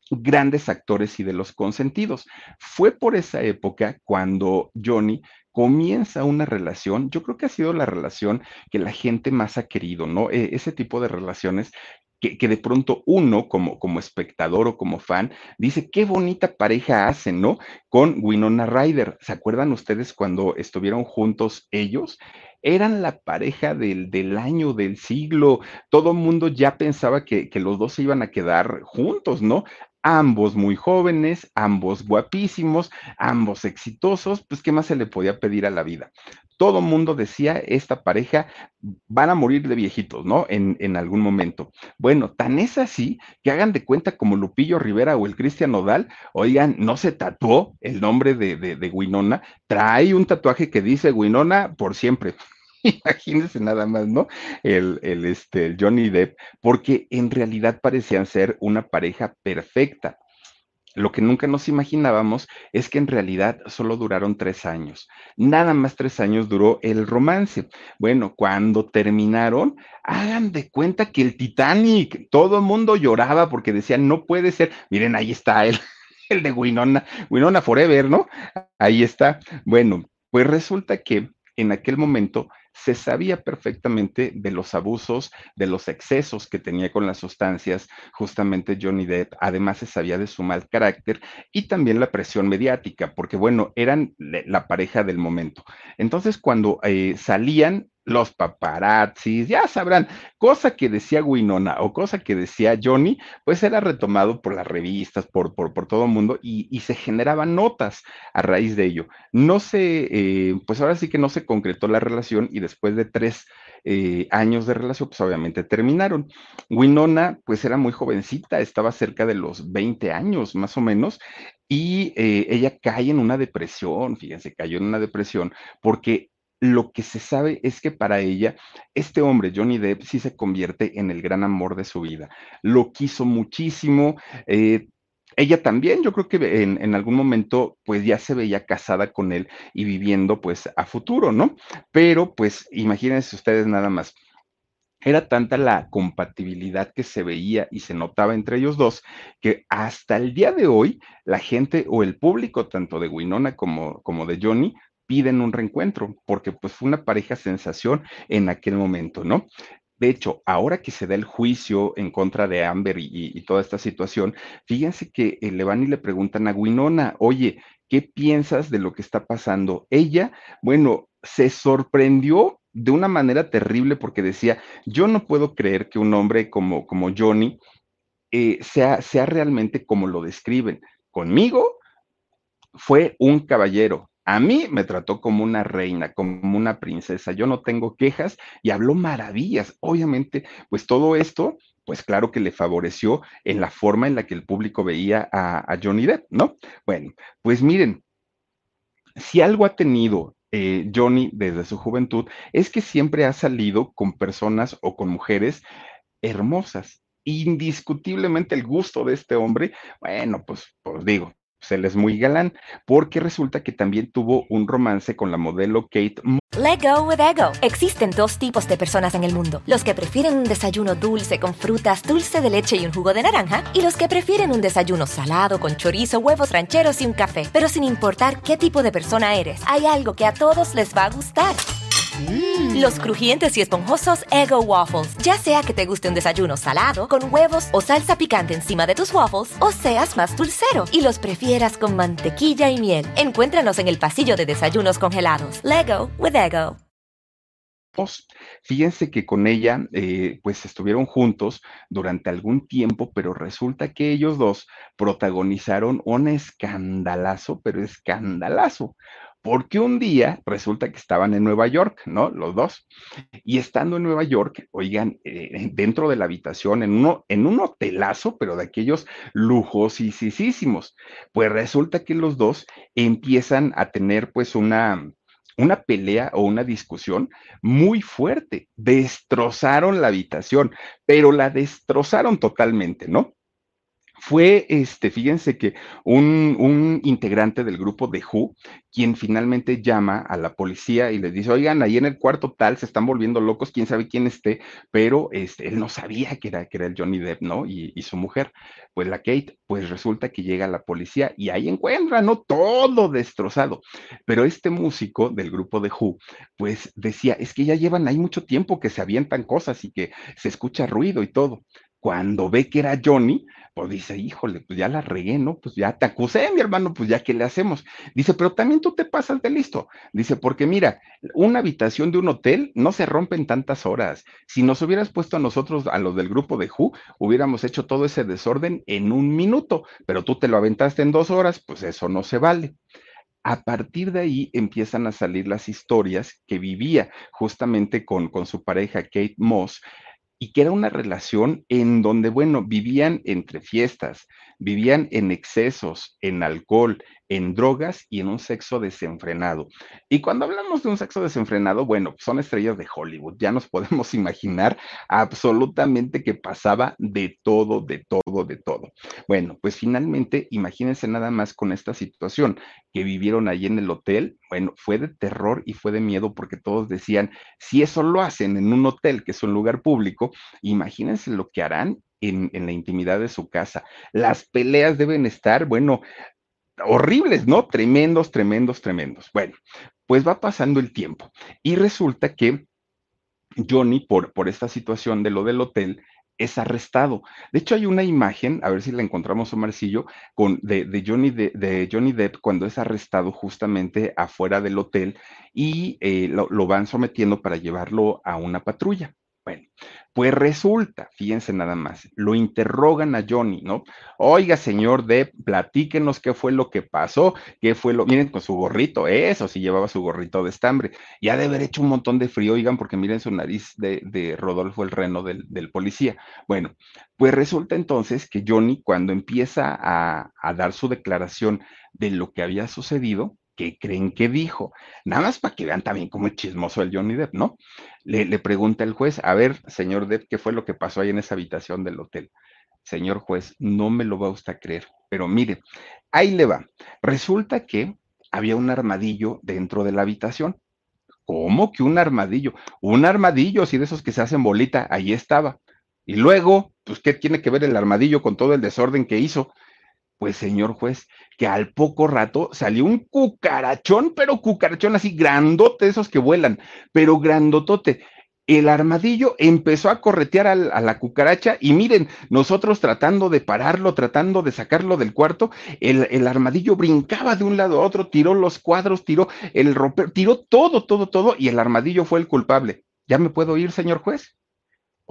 grandes actores y de los consentidos. Fue por esa época cuando Johnny comienza una relación, yo creo que ha sido la relación que la gente más ha querido, ¿no? E ese tipo de relaciones que, que, de pronto uno como, como espectador o como fan dice, qué bonita pareja hacen, ¿no? Con Winona Ryder. ¿Se acuerdan ustedes cuando estuvieron juntos ellos? Eran la pareja del, del año, del siglo. Todo el mundo ya pensaba que, que los dos se iban a quedar juntos, ¿no? Ambos muy jóvenes, ambos guapísimos, ambos exitosos, pues ¿qué más se le podía pedir a la vida? Todo mundo decía, esta pareja van a morir de viejitos, ¿no? En, en, algún momento. Bueno, tan es así que hagan de cuenta como Lupillo Rivera o el Cristian Nodal, oigan, no se tatuó el nombre de, de, de Winona, trae un tatuaje que dice Winona por siempre. Imagínense nada más, ¿no? El, el, este, el Johnny Depp, porque en realidad parecían ser una pareja perfecta. Lo que nunca nos imaginábamos es que en realidad solo duraron tres años. Nada más tres años duró el romance. Bueno, cuando terminaron, hagan de cuenta que el Titanic, todo el mundo lloraba porque decían, no puede ser. Miren, ahí está el, el de Winona, Winona Forever, ¿no? Ahí está. Bueno, pues resulta que en aquel momento se sabía perfectamente de los abusos, de los excesos que tenía con las sustancias, justamente Johnny Depp. Además, se sabía de su mal carácter y también la presión mediática, porque bueno, eran la pareja del momento. Entonces, cuando eh, salían, los paparazzis, ya sabrán, cosa que decía Winona o cosa que decía Johnny, pues era retomado por las revistas, por, por, por todo el mundo y, y, se generaban notas a raíz de ello. No se, eh, pues ahora sí que no se concretó la relación y después de tres eh, años de relación, pues obviamente terminaron. Winona, pues era muy jovencita, estaba cerca de los 20 años más o menos, y eh, ella cae en una depresión, fíjense, cayó en una depresión porque lo que se sabe es que para ella, este hombre, Johnny Depp, sí se convierte en el gran amor de su vida. Lo quiso muchísimo. Eh, ella también, yo creo que en, en, algún momento, pues ya se veía casada con él y viviendo, pues, a futuro, ¿no? Pero, pues, imagínense ustedes nada más. Era tanta la compatibilidad que se veía y se notaba entre ellos dos que hasta el día de hoy la gente o el público, tanto de Winona como, como de Johnny, piden un reencuentro, porque pues fue una pareja sensación en aquel momento, ¿no? De hecho, ahora que se da el juicio en contra de Amber y, toda esta situación, fíjense que eh, le van y le preguntan a Winona, oye, ¿qué piensas de lo que está pasando? Ella, bueno, se sorprendió de una manera terrible porque decía, yo no puedo creer que un hombre como, como Johnny eh, sea, sea realmente como lo describen. Conmigo fue un caballero, a mí me trató como una reina, como una princesa. Yo no tengo quejas y habló maravillas. Obviamente, pues todo esto, pues claro que le favoreció en la forma en la que el público veía a, Johnny Depp, ¿no? Bueno, pues miren, si algo ha tenido eh, Johnny desde su juventud es que siempre ha salido con personas o con mujeres hermosas. Indiscutiblemente el gusto de este hombre, bueno, pues, pues digo, pues él es muy galán, porque resulta que también tuvo un romance con la modelo Kate. Let go with ego. Existen dos tipos de personas en el mundo: los que prefieren un desayuno dulce con frutas, dulce de leche y un jugo de naranja, y los que prefieren un desayuno salado con chorizo, huevos rancheros y un café. Pero sin importar qué tipo de persona eres, hay algo que a todos les va a gustar. Mm. Los crujientes y esponjosos Ego Waffles. Ya sea que te guste un desayuno salado, con huevos o salsa picante encima de tus waffles, o seas más dulcero y los prefieras con mantequilla y miel. Encuéntranos en el pasillo de desayunos congelados. Lego with Ego. Fíjense que con ella, eh, pues estuvieron juntos durante algún tiempo, pero resulta que ellos dos protagonizaron un escandalazo, pero escandalazo porque un día resulta que estaban en Nueva York, ¿no? Los dos. Y estando en Nueva York, oigan, eh, dentro de la habitación, en, uno, en un hotelazo, pero de aquellos lujosísimos, pues resulta que los dos empiezan a tener pues una, una pelea o una discusión muy fuerte. Destrozaron la habitación, pero la destrozaron totalmente, ¿no? Fue, este, fíjense que un, un, integrante del grupo de Who, quien finalmente llama a la policía y les dice, oigan, ahí en el cuarto tal se están volviendo locos, quién sabe quién esté, pero este, él no sabía que era, que era el Johnny Depp, ¿no? Y, su mujer, pues la Kate, pues resulta que llega la policía y ahí encuentra, ¿no? Todo destrozado. Pero este músico del grupo de Who, pues decía, es que ya llevan ahí mucho tiempo que se avientan cosas y que se escucha ruido y todo cuando ve que era Johnny, pues dice, híjole, pues ya la regué, ¿no? Pues ya te acusé, mi hermano, pues ya que le hacemos. Dice, pero también tú te pasas de listo. Dice, porque mira, una habitación de un hotel no se rompe en tantas horas. Si nos hubieras puesto a nosotros, a los del grupo de Who, hubiéramos hecho todo ese desorden en un minuto, pero tú te lo aventaste en dos horas, pues eso no se vale. A partir de ahí empiezan a salir las historias que vivía justamente con, con su pareja Kate Moss, y que era una relación en donde, bueno, vivían entre fiestas, vivían en excesos, en alcohol, en drogas y en un sexo desenfrenado. Y cuando hablamos de un sexo desenfrenado, bueno, son estrellas de Hollywood, ya nos podemos imaginar absolutamente que pasaba de todo, de todo, de todo. Bueno, pues finalmente, imagínense nada más con esta situación que vivieron ahí en el hotel, bueno, fue de terror y fue de miedo porque todos decían, si eso lo hacen en un hotel, que es un lugar público, imagínense lo que harán en, la intimidad de su casa. Las peleas deben estar, bueno, horribles, ¿no? Tremendos, tremendos, tremendos. Bueno, pues va pasando el tiempo y resulta que Johnny, por, por esta situación de lo del hotel, es arrestado. De hecho, hay una imagen, a ver si la encontramos, Omarcillo, con, de, de, Johnny, de, de Johnny Depp cuando es arrestado justamente afuera del hotel y eh, lo, lo van sometiendo para llevarlo a una patrulla. Bueno, pues resulta, fíjense nada más, lo interrogan a Johnny, ¿no? Oiga, señor Depp, platíquenos qué fue lo que pasó, qué fue lo, miren con su gorrito, eso sí llevaba su gorrito de estambre, ya de haber hecho un montón de frío, oigan, porque miren su nariz de, Rodolfo el Reno del, del, policía. Bueno, pues resulta entonces que Johnny, cuando empieza a dar su declaración de lo que había sucedido, ¿qué creen que dijo? Nada más para que vean también cómo es chismoso el Johnny Depp, ¿no? Le, le, pregunta el juez, a ver, señor Depp, ¿qué fue lo que pasó ahí en esa habitación del hotel? Señor juez, no me lo va usted a creer, pero mire, ahí le va. Resulta que había un armadillo dentro de la habitación. ¿Cómo que un armadillo? Un armadillo, así de esos que se hacen bolita, ahí estaba. Y luego, pues, ¿qué tiene que ver el armadillo con todo el desorden que hizo? Pues señor juez, que al poco rato salió un cucarachón, pero cucarachón así grandote, esos que vuelan, pero grandotote. El armadillo empezó a corretear a, a la cucaracha y miren, nosotros tratando de pararlo, tratando de sacarlo del cuarto, el, el, armadillo brincaba de un lado a otro, tiró los cuadros, tiró el romper, tiró todo, todo, todo y el armadillo fue el culpable. ¿Ya me puedo ir, señor juez?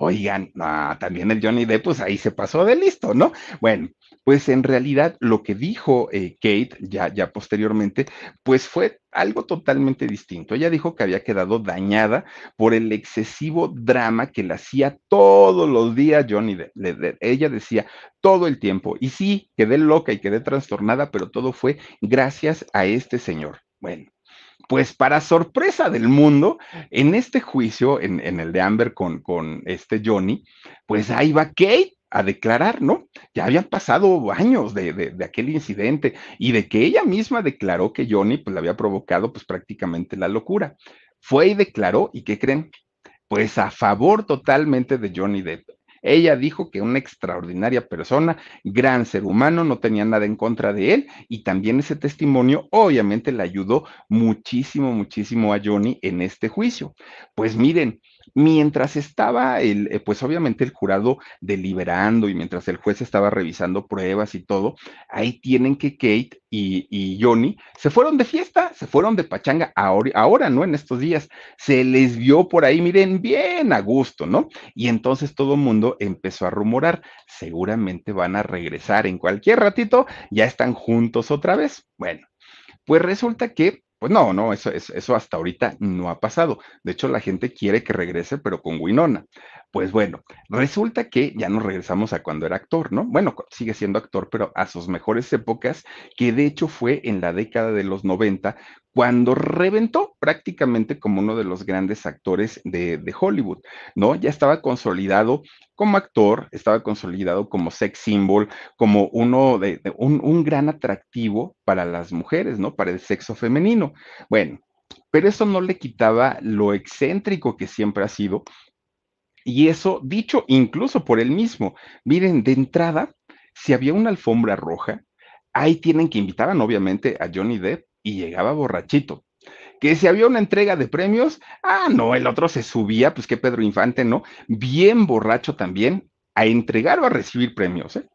Oigan, no, también el Johnny Depp, pues ahí se pasó de listo, ¿no? Bueno, pues en realidad lo que dijo eh, Kate ya, ya posteriormente, pues fue algo totalmente distinto. Ella dijo que había quedado dañada por el excesivo drama que le hacía todos los días Johnny Depp. Ella decía todo el tiempo, y sí, quedé loca y quedé trastornada, pero todo fue gracias a este señor. Bueno, pues para sorpresa del mundo, en este juicio, en, el de Amber con, este Johnny, pues ahí va Kate a declarar, ¿no? Ya habían pasado años de, de, de, aquel incidente y de que ella misma declaró que Johnny pues le había provocado pues prácticamente la locura. Fue y declaró, ¿y qué creen? Pues a favor totalmente de Johnny Depp. Ella dijo que una extraordinaria persona, gran ser humano, no tenía nada en contra de él y también ese testimonio obviamente le ayudó muchísimo, muchísimo a Johnny en este juicio. Pues miren, mientras estaba el, eh, pues obviamente el jurado deliberando y mientras el juez estaba revisando pruebas y todo, ahí tienen que Kate y, y Johnny se fueron de fiesta, se fueron de pachanga ahora, ahora, ¿no? En estos días, se les vio por ahí, miren, bien a gusto, ¿no? Y entonces todo el mundo empezó a rumorar, seguramente van a regresar en cualquier ratito, ya están juntos otra vez. Bueno, pues resulta que pues no, no, eso, eso, eso, hasta ahorita no ha pasado. De hecho, la gente quiere que regrese, pero con Winona. Pues bueno, resulta que ya nos regresamos a cuando era actor, ¿no? Bueno, sigue siendo actor, pero a sus mejores épocas, que de hecho fue en la década de los 90, cuando reventó prácticamente como uno de los grandes actores de, Hollywood, ¿no? Ya estaba consolidado como actor, estaba consolidado como sex symbol, como uno de, un, gran atractivo para las mujeres, ¿no? Para el sexo femenino. Bueno, pero eso no le quitaba lo excéntrico que siempre ha sido. Y eso dicho incluso por él mismo. Miren, de entrada, si había una alfombra roja, ahí tienen que invitaban obviamente a Johnny Depp y llegaba borrachito. Que si había una entrega de premios, ah, no, el otro se subía, pues que Pedro Infante, ¿no? Bien borracho también, a entregar o a recibir premios, ¿eh?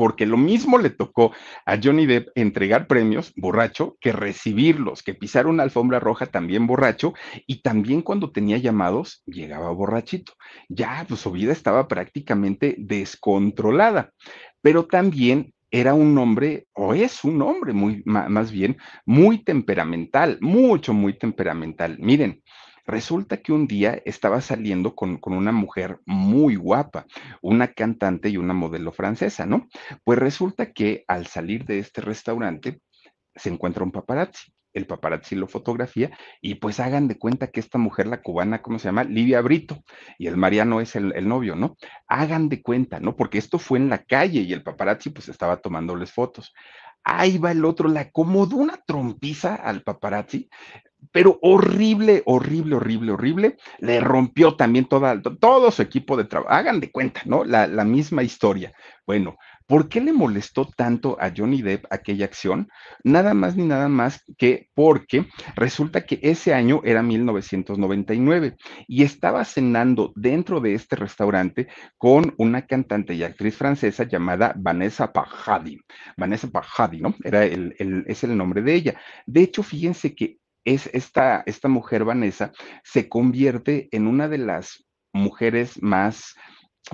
Porque lo mismo le tocó a Johnny Depp entregar premios borracho que recibirlos, que pisar una alfombra roja también borracho y también cuando tenía llamados llegaba borrachito. Ya, pues su vida estaba prácticamente descontrolada, pero también era un hombre, o es un hombre muy, más bien, muy temperamental, mucho, muy temperamental. Miren, resulta que un día estaba saliendo con, con, una mujer muy guapa, una cantante y una modelo francesa, ¿no? Pues resulta que al salir de este restaurante se encuentra un paparazzi el paparazzi lo fotografía y pues hagan de cuenta que esta mujer, la cubana, ¿cómo se llama? Livia Brito, y el Mariano es el, el, novio, ¿no? Hagan de cuenta, ¿no? Porque esto fue en la calle y el paparazzi pues estaba tomándoles fotos. Ahí va el otro, le acomodó una trompiza al paparazzi, pero horrible, horrible, horrible, horrible. Le rompió también toda, todo su equipo de trabajo. Hagan de cuenta, ¿no? La, la misma historia. Bueno, ¿Por qué le molestó tanto a Johnny Depp aquella acción? Nada más ni nada más que porque resulta que ese año era 1999 y estaba cenando dentro de este restaurante con una cantante y actriz francesa llamada Vanessa Paradis. Vanessa Paradis, ¿no? Era el, el, es el nombre de ella. De hecho, fíjense que es esta, esta mujer Vanessa se convierte en una de las mujeres más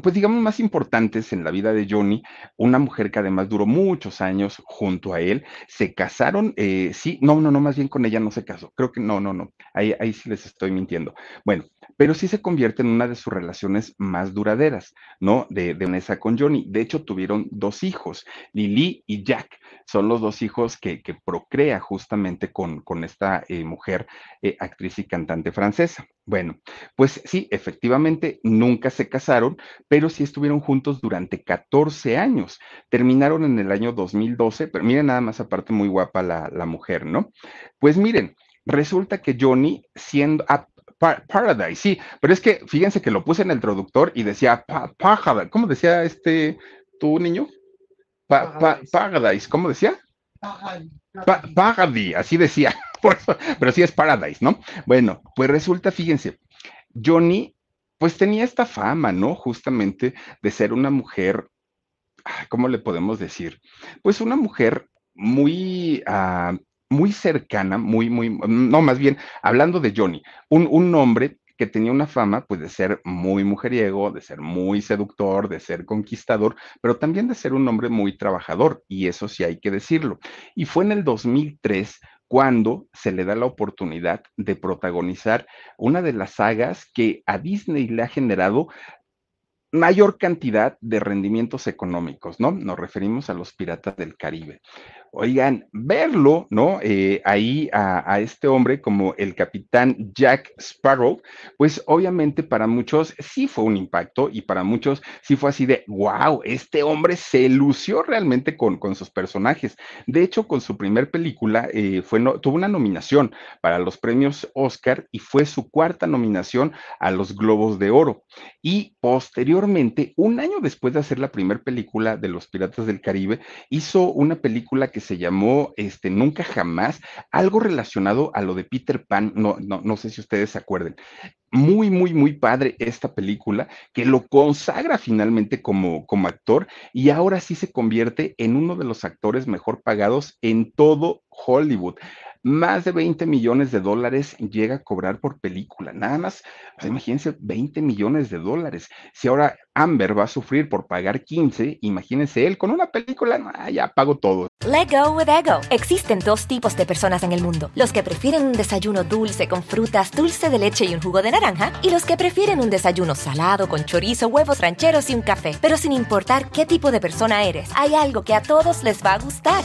pues digamos, más importantes en la vida de Johnny, una mujer que además duró muchos años junto a él, se casaron, eh, sí, no, no, no, más bien con ella no se casó, creo que no, no, no, ahí, ahí sí les estoy mintiendo. Bueno, pero sí se convierte en una de sus relaciones más duraderas, ¿no? De, de Vanessa con Johnny. De hecho, tuvieron dos hijos, Lily y Jack. Son los dos hijos que, que procrea justamente con, con esta eh, mujer, eh, actriz y cantante francesa. Bueno, pues sí, efectivamente, nunca se casaron, pero sí estuvieron juntos durante 14 años. Terminaron en el año 2012, pero miren nada más aparte muy guapa la, la mujer, ¿no? Pues miren, resulta que Johnny, siendo, ah, Paradise, sí, pero es que fíjense que lo puse en el traductor y decía Paradise, ¿cómo decía este tu niño? Pa, pa, paradise, ¿cómo decía? Paradise, así decía, pero sí es Paradise, ¿no? Bueno, pues resulta, fíjense, Johnny, pues tenía esta fama, ¿no? Justamente de ser una mujer, ¿cómo le podemos decir? Pues una mujer muy uh, muy cercana, muy, muy, no, más bien, hablando de Johnny, un, un hombre que tenía una fama, pues, de ser muy mujeriego, de ser muy seductor, de ser conquistador, pero también de ser un hombre muy trabajador, y eso sí hay que decirlo. Y fue en el 2003 cuando se le da la oportunidad de protagonizar una de las sagas que a Disney le ha generado mayor cantidad de rendimientos económicos, ¿no? Nos referimos a los piratas del Caribe. Oigan, verlo, ¿no? Eh, ahí a, este hombre como el capitán Jack Sparrow, pues obviamente para muchos sí fue un impacto y para muchos sí fue así de, wow, este hombre se lució realmente con, con sus personajes. De hecho, con su primer película eh, fue tuvo una nominación para los premios Oscar y fue su cuarta nominación a los Globos de Oro. Y posteriormente, un año después de hacer la primera película de los Piratas del Caribe, hizo una película que se llamó este, Nunca Jamás, algo relacionado a lo de Peter Pan, no, no, no sé si ustedes se acuerden. Muy, muy, muy padre esta película que lo consagra finalmente como, como actor y ahora sí se convierte en uno de los actores mejor pagados en todo Hollywood más de 20 millones de dólares llega a cobrar por película. Nada más, pues imagínense, 20 millones de dólares. Si ahora Amber va a sufrir por pagar 15, imagínense él con una película, ah, ya pago todo. Let go with ego. Existen dos tipos de personas en el mundo: los que prefieren un desayuno dulce con frutas, dulce de leche y un jugo de naranja, y los que prefieren un desayuno salado con chorizo, huevos rancheros y un café. Pero sin importar qué tipo de persona eres, hay algo que a todos les va a gustar.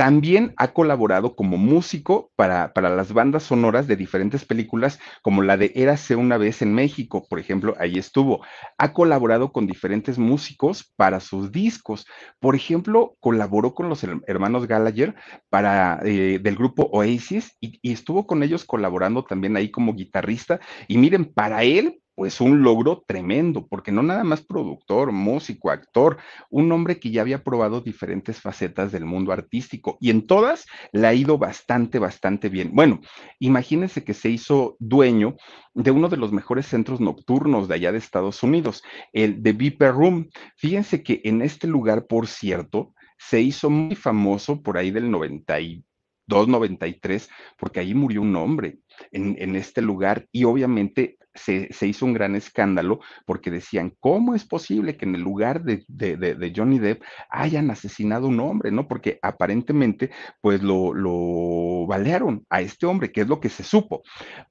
también ha colaborado como músico para, para, las bandas sonoras de diferentes películas, como la de Érase una vez en México, por ejemplo, ahí estuvo. Ha colaborado con diferentes músicos para sus discos. Por ejemplo, colaboró con los hermanos Gallagher para, eh, del grupo Oasis y, y estuvo con ellos colaborando también ahí como guitarrista. Y miren, para él pues un logro tremendo, porque no nada más productor, músico, actor, un hombre que ya había probado diferentes facetas del mundo artístico y en todas le ha ido bastante, bastante bien. Bueno, imagínense que se hizo dueño de uno de los mejores centros nocturnos de allá de Estados Unidos, el de Viper Room. Fíjense que en este lugar, por cierto, se hizo muy famoso por ahí del 92, 93, porque ahí murió un hombre en, este lugar y obviamente se, hizo un gran escándalo porque decían, ¿cómo es posible que en el lugar de, de, Johnny Depp hayan asesinado a un hombre, ¿no? Porque aparentemente, pues lo, lo balearon a este hombre, que es lo que se supo.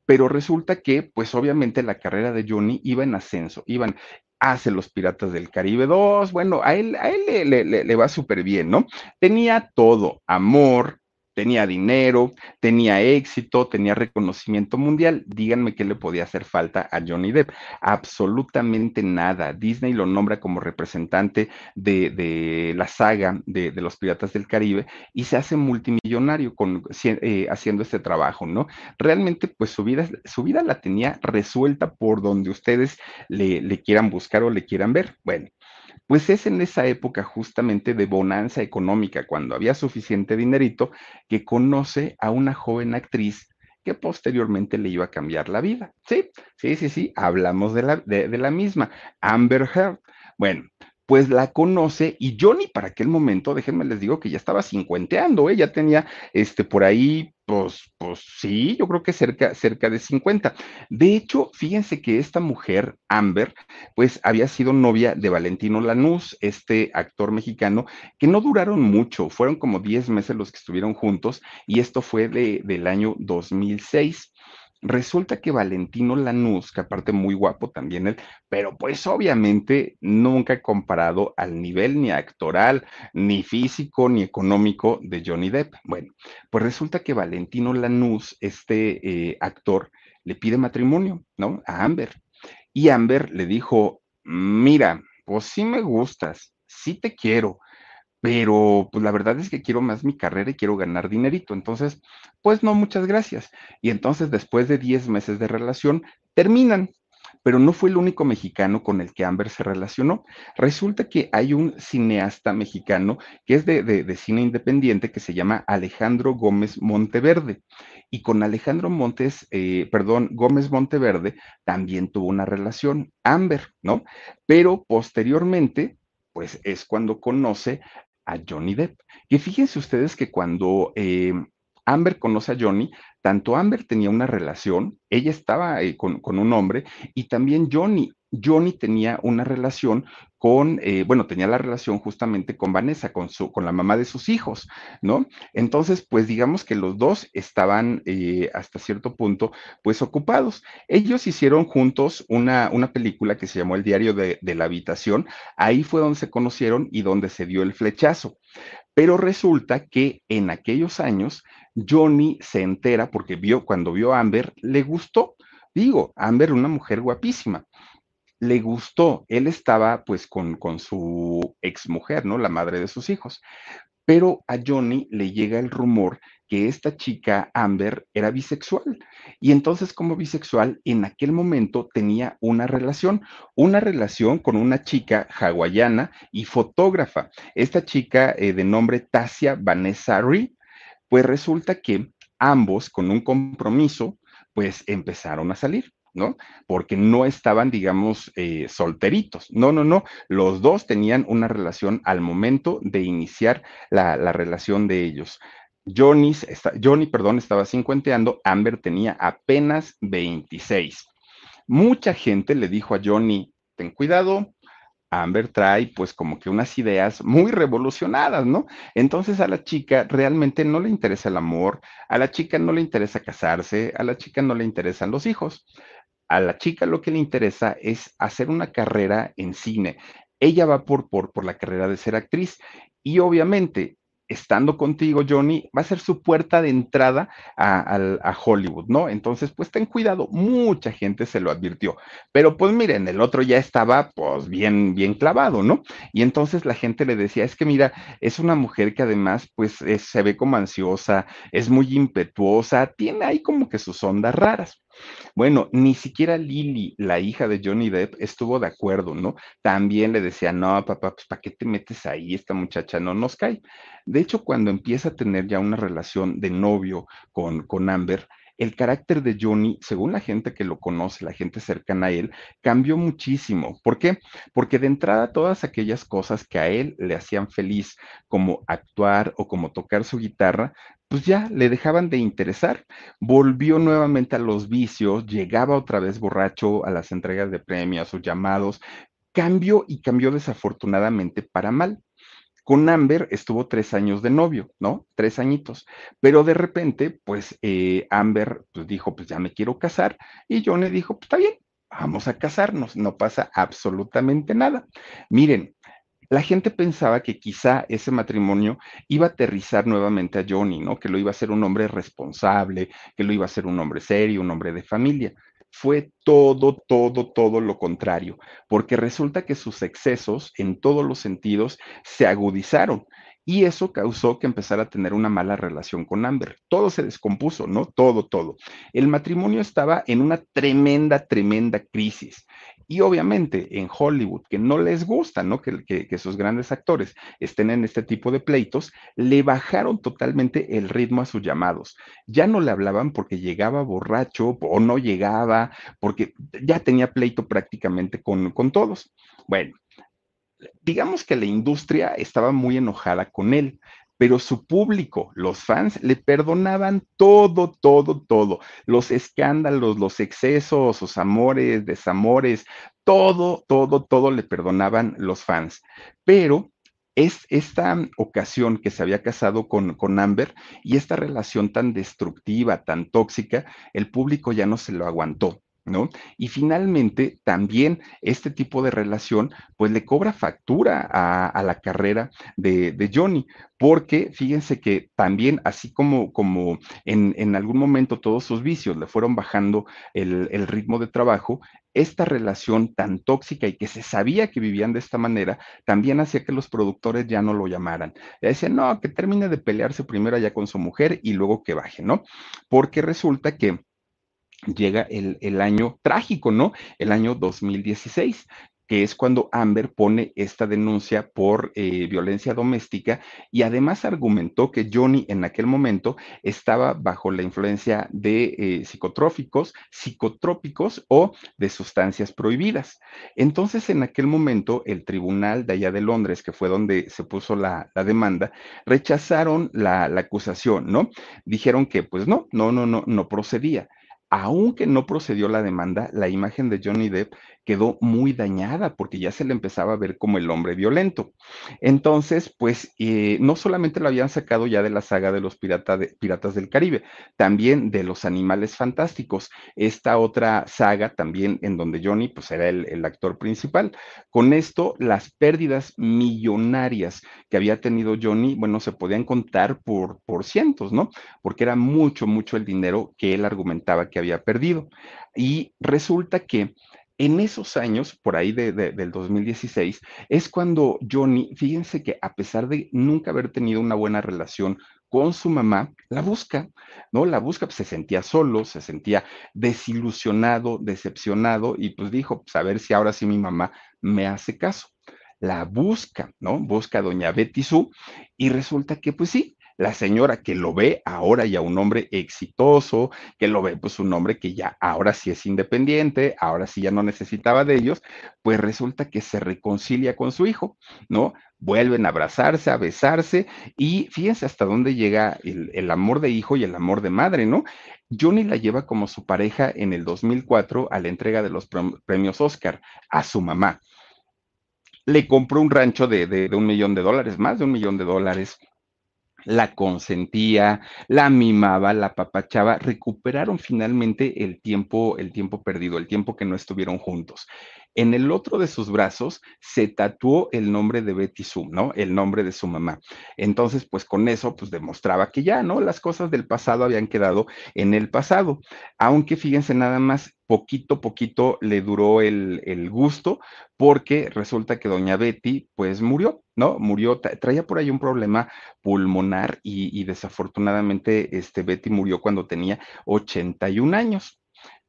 Pero resulta que, pues obviamente la carrera de Johnny iba en ascenso, iban, hace Los Piratas del Caribe 2, bueno, a él, a él le, le va súper bien, ¿no? Tenía todo, amor, tenía dinero, tenía éxito, tenía reconocimiento mundial. Díganme qué le podía hacer falta a Johnny Depp. Absolutamente nada. Disney lo nombra como representante de, la saga de, los Piratas del Caribe y se hace multimillonario con, eh, haciendo este trabajo, ¿no? Realmente, pues su vida, su vida la tenía resuelta por donde ustedes le, le quieran buscar o le quieran ver. Bueno, pues es en esa época justamente de bonanza económica, cuando había suficiente dinerito, que conoce a una joven actriz que posteriormente le iba a cambiar la vida. Sí, sí, sí, sí, hablamos de la, de, la misma, Amber Heard. Bueno, pues la conoce y Johnny para aquel momento, déjenme les digo que ya estaba cincuenteando, ¿eh? tenía este por ahí pues, pues sí, yo creo que cerca, cerca de 50. De hecho, fíjense que esta mujer, Amber, pues había sido novia de Valentino Lanús, este actor mexicano, que no duraron mucho, fueron como 10 meses los que estuvieron juntos, y esto fue de, del año 2006. Resulta que Valentino Lanús, que aparte muy guapo también él, pero pues obviamente nunca comparado al nivel ni actoral, ni físico, ni económico de Johnny Depp. Bueno, pues resulta que Valentino Lanús, este eh, actor, le pide matrimonio, ¿no? A Amber. Y Amber le dijo, mira, pues sí me gustas, sí te quiero, pero pues la verdad es que quiero más mi carrera y quiero ganar dinerito. Entonces, pues no, muchas gracias. Y entonces, después de 10 meses de relación, terminan. Pero no fue el único mexicano con el que Amber se relacionó. Resulta que hay un cineasta mexicano que es de, cine independiente que se llama Alejandro Gómez Monteverde. Y con Alejandro Montes, eh, perdón, Gómez Monteverde también tuvo una relación, Amber, ¿no? Pero posteriormente, pues es cuando conoce a Johnny Depp. Que fíjense ustedes que cuando eh, Amber conoce a Johnny, tanto Amber tenía una relación, ella estaba eh, con, un hombre, y también Johnny. Johnny tenía una relación con, eh, bueno, tenía la relación justamente con Vanessa, con, su, con la mamá de sus hijos, ¿no? Entonces, pues digamos que los dos estaban hasta cierto punto, pues ocupados. Ellos hicieron juntos una, una película que se llamó El Diario de, de la Habitación. Ahí fue donde se conocieron y donde se dio el flechazo. Pero resulta que en aquellos años Johnny se entera porque vio, cuando vio a Amber, le gustó. Digo, Amber, una mujer guapísima. Le gustó. Él estaba pues con, con su exmujer, ¿no? La madre de sus hijos. Pero a Johnny le llega el rumor que esta chica, Amber, era bisexual. Y entonces como bisexual, en aquel momento tenía una relación, una relación con una chica hawaiana y fotógrafa. Esta chica eh, de nombre Tasia Vanessa Ree, pues resulta que ambos con un compromiso, pues empezaron a salir. ¿No? Porque no estaban, digamos, eh, solteritos. No, no, no. Los dos tenían una relación al momento de iniciar la, la relación de ellos. Johnny, Johnny, perdón, estaba cincuenteando, Amber tenía apenas 26. Mucha gente le dijo a Johnny, ten cuidado, Amber trae pues como que unas ideas muy revolucionadas, ¿no? Entonces a la chica realmente no le interesa el amor, a la chica no le interesa casarse, a la chica no le interesan los hijos. A la chica lo que le interesa es hacer una carrera en cine. Ella va por, por, por la carrera de ser actriz y obviamente estando contigo, Johnny, va a ser su puerta de entrada a, Hollywood, ¿no? Entonces, pues ten cuidado, mucha gente se lo advirtió, pero pues miren, el otro ya estaba pues bien, bien clavado, ¿no? Y entonces la gente le decía, es que mira, es una mujer que además pues se ve como ansiosa, es muy impetuosa, tiene ahí como que sus ondas raras. Bueno, ni siquiera Lily, la hija de Johnny Depp, estuvo de acuerdo, ¿no? También le decía, no, papá, pues ¿para qué te metes ahí? Esta muchacha no nos cae. De hecho, cuando empieza a tener ya una relación de novio con, con Amber, el carácter de Johnny, según la gente que lo conoce, la gente cercana a él, cambió muchísimo. ¿Por qué? Porque de entrada todas aquellas cosas que a él le hacían feliz, como actuar o como tocar su guitarra, pues ya le dejaban de interesar. Volvió nuevamente a los vicios, llegaba otra vez borracho a las entregas de premios, sus llamados, cambió y cambió desafortunadamente para mal. Con Amber estuvo tres años de novio, ¿no? Tres añitos. Pero de repente, pues eh, Amber pues, dijo, pues ya me quiero casar. Y Johnny dijo, pues está bien, vamos a casarnos, no pasa absolutamente nada. Miren, la gente pensaba que quizá ese matrimonio iba a aterrizar nuevamente a Johnny, ¿no? Que lo iba a ser un hombre responsable, que lo iba a ser un hombre serio, un hombre de familia. Fue todo, todo, todo lo contrario, porque resulta que sus excesos en todos los sentidos se agudizaron y eso causó que empezara a tener una mala relación con Amber. Todo se descompuso, ¿no? Todo, todo. El matrimonio estaba en una tremenda, tremenda crisis. Y obviamente en Hollywood, que no les gusta, ¿no? Que, que, sus grandes actores estén en este tipo de pleitos, le bajaron totalmente el ritmo a sus llamados. Ya no le hablaban porque llegaba borracho o no llegaba, porque ya tenía pleito prácticamente con, con todos. Bueno, digamos que la industria estaba muy enojada con él, pero su público, los fans, le perdonaban todo, todo, todo. Los escándalos, los excesos, sus amores, desamores, todo, todo, todo le perdonaban los fans. Pero es esta ocasión que se había casado con, con Amber y esta relación tan destructiva, tan tóxica, el público ya no se lo aguantó. ¿No? Y finalmente, también este tipo de relación, pues le cobra factura a, la carrera de, Johnny, porque fíjense que también, así como, como en, algún momento todos sus vicios le fueron bajando el, el ritmo de trabajo, esta relación tan tóxica y que se sabía que vivían de esta manera, también hacía que los productores ya no lo llamaran. Le decían, no, que termine de pelearse primero allá con su mujer y luego que baje, ¿no? Porque resulta que llega el, el, año trágico, ¿no? El año 2016, que es cuando Amber pone esta denuncia por eh, violencia doméstica y además argumentó que Johnny en aquel momento estaba bajo la influencia de eh, psicotróficos, psicotrópicos o de sustancias prohibidas. Entonces, en aquel momento, el tribunal de allá de Londres, que fue donde se puso la, demanda, rechazaron la, la acusación, ¿no? Dijeron que, pues no, no, no, no, no procedía aunque no procedió la demanda, la imagen de Johnny Depp quedó muy dañada porque ya se le empezaba a ver como el hombre violento. Entonces, pues eh, no solamente lo habían sacado ya de la saga de los Piratas del Caribe, también de los Animales Fantásticos, esta otra saga también en donde Johnny pues era el, el actor principal. Con esto, las pérdidas millonarias que había tenido Johnny, bueno, se podían contar por, por cientos, ¿no? Porque era mucho, mucho el dinero que él argumentaba que había perdido. Y resulta que en esos años, por ahí de, del 2016, es cuando Johnny, fíjense que a pesar de nunca haber tenido una buena relación con su mamá, la busca, ¿no? La busca, pues se sentía solo, se sentía desilusionado, decepcionado, y pues dijo, pues a ver si ahora sí mi mamá me hace caso. La busca, ¿no? Busca a doña Betty Sue, y resulta que, pues sí, la señora que lo ve ahora ya un hombre exitoso, que lo ve pues un hombre que ya ahora sí es independiente, ahora sí ya no necesitaba de ellos, pues resulta que se reconcilia con su hijo, ¿no? Vuelven a abrazarse, a besarse y fíjense hasta dónde llega el, amor de hijo y el amor de madre, ¿no? Johnny la lleva como su pareja en el 2004 a la entrega de los premios Oscar a su mamá le compró un rancho de, de, de un millón de dólares, más de un millón de dólares la consentía, la mimaba, la papachaba, recuperaron finalmente el tiempo, el tiempo perdido, el tiempo que no estuvieron juntos. En el otro de sus brazos se tatuó el nombre de Betty Sue, ¿no? El nombre de su mamá. Entonces, pues con eso, pues demostraba que ya, ¿no? Las cosas del pasado habían quedado en el pasado. Aunque fíjense nada más, poquito, poquito le duró el, el gusto, porque resulta que doña Betty, pues murió, ¿no? Murió, traía por ahí un problema pulmonar y, y desafortunadamente, este Betty murió cuando tenía 81 años.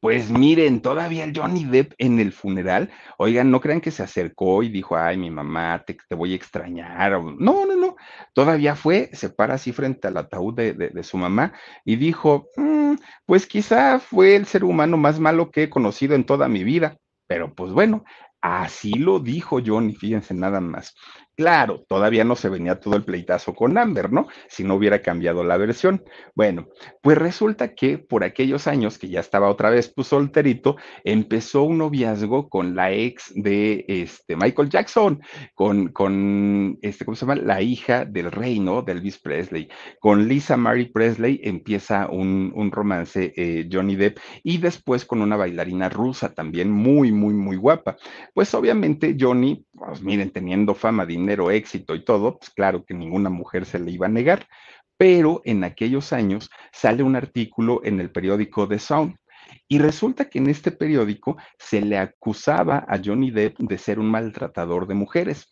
Pues miren, todavía el Johnny Depp en el funeral, oigan, no crean que se acercó y dijo, ay, mi mamá, te, te voy a extrañar. No, no, no, todavía fue, se para así frente al ataúd de, de, su mamá y dijo, mmm, pues quizá fue el ser humano más malo que he conocido en toda mi vida, pero pues bueno, Así lo dijo Johnny, fíjense nada más. Claro, todavía no se venía todo el pleitazo con Amber, ¿no? Si no hubiera cambiado la versión. Bueno, pues resulta que por aquellos años que ya estaba otra vez pues solterito, empezó un noviazgo con la ex de este Michael Jackson, con, con este, ¿cómo se llama? La hija del reino de Elvis Presley. Con Lisa Marie Presley empieza un, un romance eh, Johnny Depp y después con una bailarina rusa también muy, muy, muy guapa. Pues obviamente Johnny, pues miren, teniendo fama, dinero, éxito y todo, pues claro que ninguna mujer se le iba a negar. Pero en aquellos años sale un artículo en el periódico The Sound y resulta que en este periódico se le acusaba a Johnny Depp de ser un maltratador de mujeres.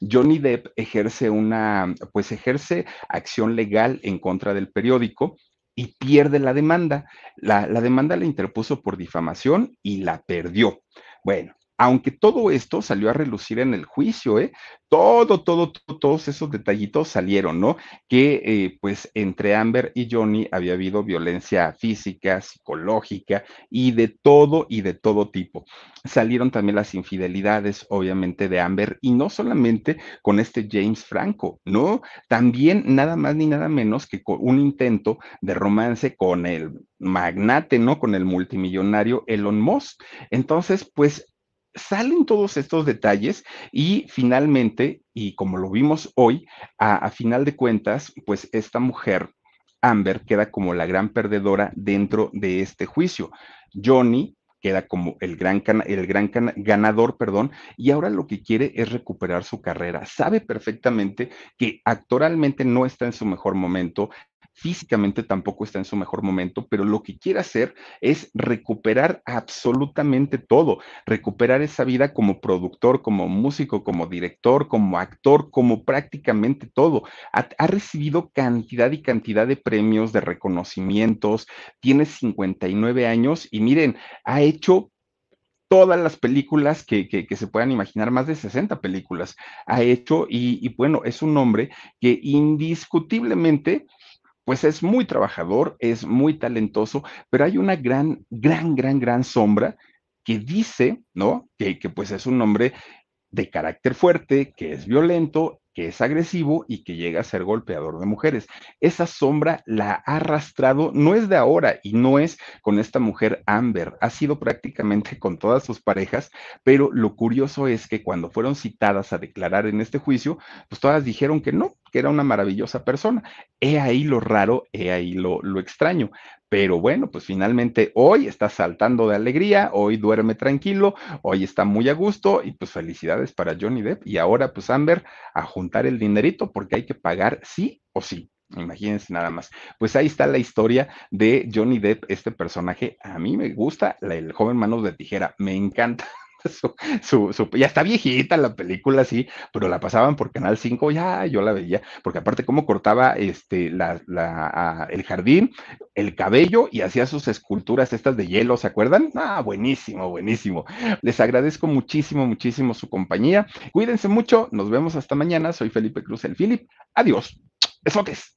Johnny Depp ejerce una, pues ejerce acción legal en contra del periódico y pierde la demanda. La, la demanda la interpuso por difamación y la perdió. Bueno, aunque todo esto salió a relucir en el juicio, ¿eh? Todo, todo, todo, todos esos detallitos salieron, ¿no? Que eh, pues entre Amber y Johnny había habido violencia física, psicológica y de todo y de todo tipo. Salieron también las infidelidades, obviamente, de Amber y no solamente con este James Franco, ¿no? También nada más ni nada menos que con un intento de romance con el magnate, ¿no? Con el multimillonario Elon Musk. Entonces, pues salen todos estos detalles y finalmente, y como lo vimos hoy, a, final de cuentas, pues esta mujer, Amber, queda como la gran perdedora dentro de este juicio. Johnny queda como el gran, el gran ganador, perdón, y ahora lo que quiere es recuperar su carrera. Sabe perfectamente que actoralmente no está en su mejor momento, físicamente tampoco está en su mejor momento, pero lo que quiere hacer es recuperar absolutamente todo, recuperar esa vida como productor, como músico, como director, como actor, como prácticamente todo. Ha, recibido cantidad y cantidad de premios, de reconocimientos, tiene 59 años y miren, ha hecho todas las películas que, se puedan imaginar, más de 60 películas ha hecho y, y bueno, es un hombre que indiscutiblemente pues es muy trabajador, es muy talentoso, pero hay una gran, gran, gran, gran sombra que dice, ¿no? Que, que pues es un hombre de carácter fuerte, que es violento que es agresivo y que llega a ser golpeador de mujeres. Esa sombra la ha arrastrado, no es de ahora y no es con esta mujer Amber, ha sido prácticamente con todas sus parejas, pero lo curioso es que cuando fueron citadas a declarar en este juicio, pues todas dijeron que no, que era una maravillosa persona. He ahí lo raro, he ahí lo, lo extraño. Pero bueno, pues finalmente hoy está saltando de alegría, hoy duerme tranquilo, hoy está muy a gusto y pues felicidades para Johnny Depp. Y ahora pues Amber a juntar el dinerito porque hay que pagar sí o sí. Imagínense nada más. Pues ahí está la historia de Johnny Depp, este personaje. A mí me gusta, el joven manos de tijera, me encanta. Su, su, su, ya está viejita la película, sí, pero la pasaban por Canal 5, ya yo la veía, porque aparte cómo cortaba este, la, la, el jardín, el cabello y hacía sus esculturas estas de hielo, ¿se acuerdan? Ah, buenísimo, buenísimo. Les agradezco muchísimo, muchísimo su compañía. Cuídense mucho, nos vemos hasta mañana. Soy Felipe Cruz, el Philip. Adiós. Besotes.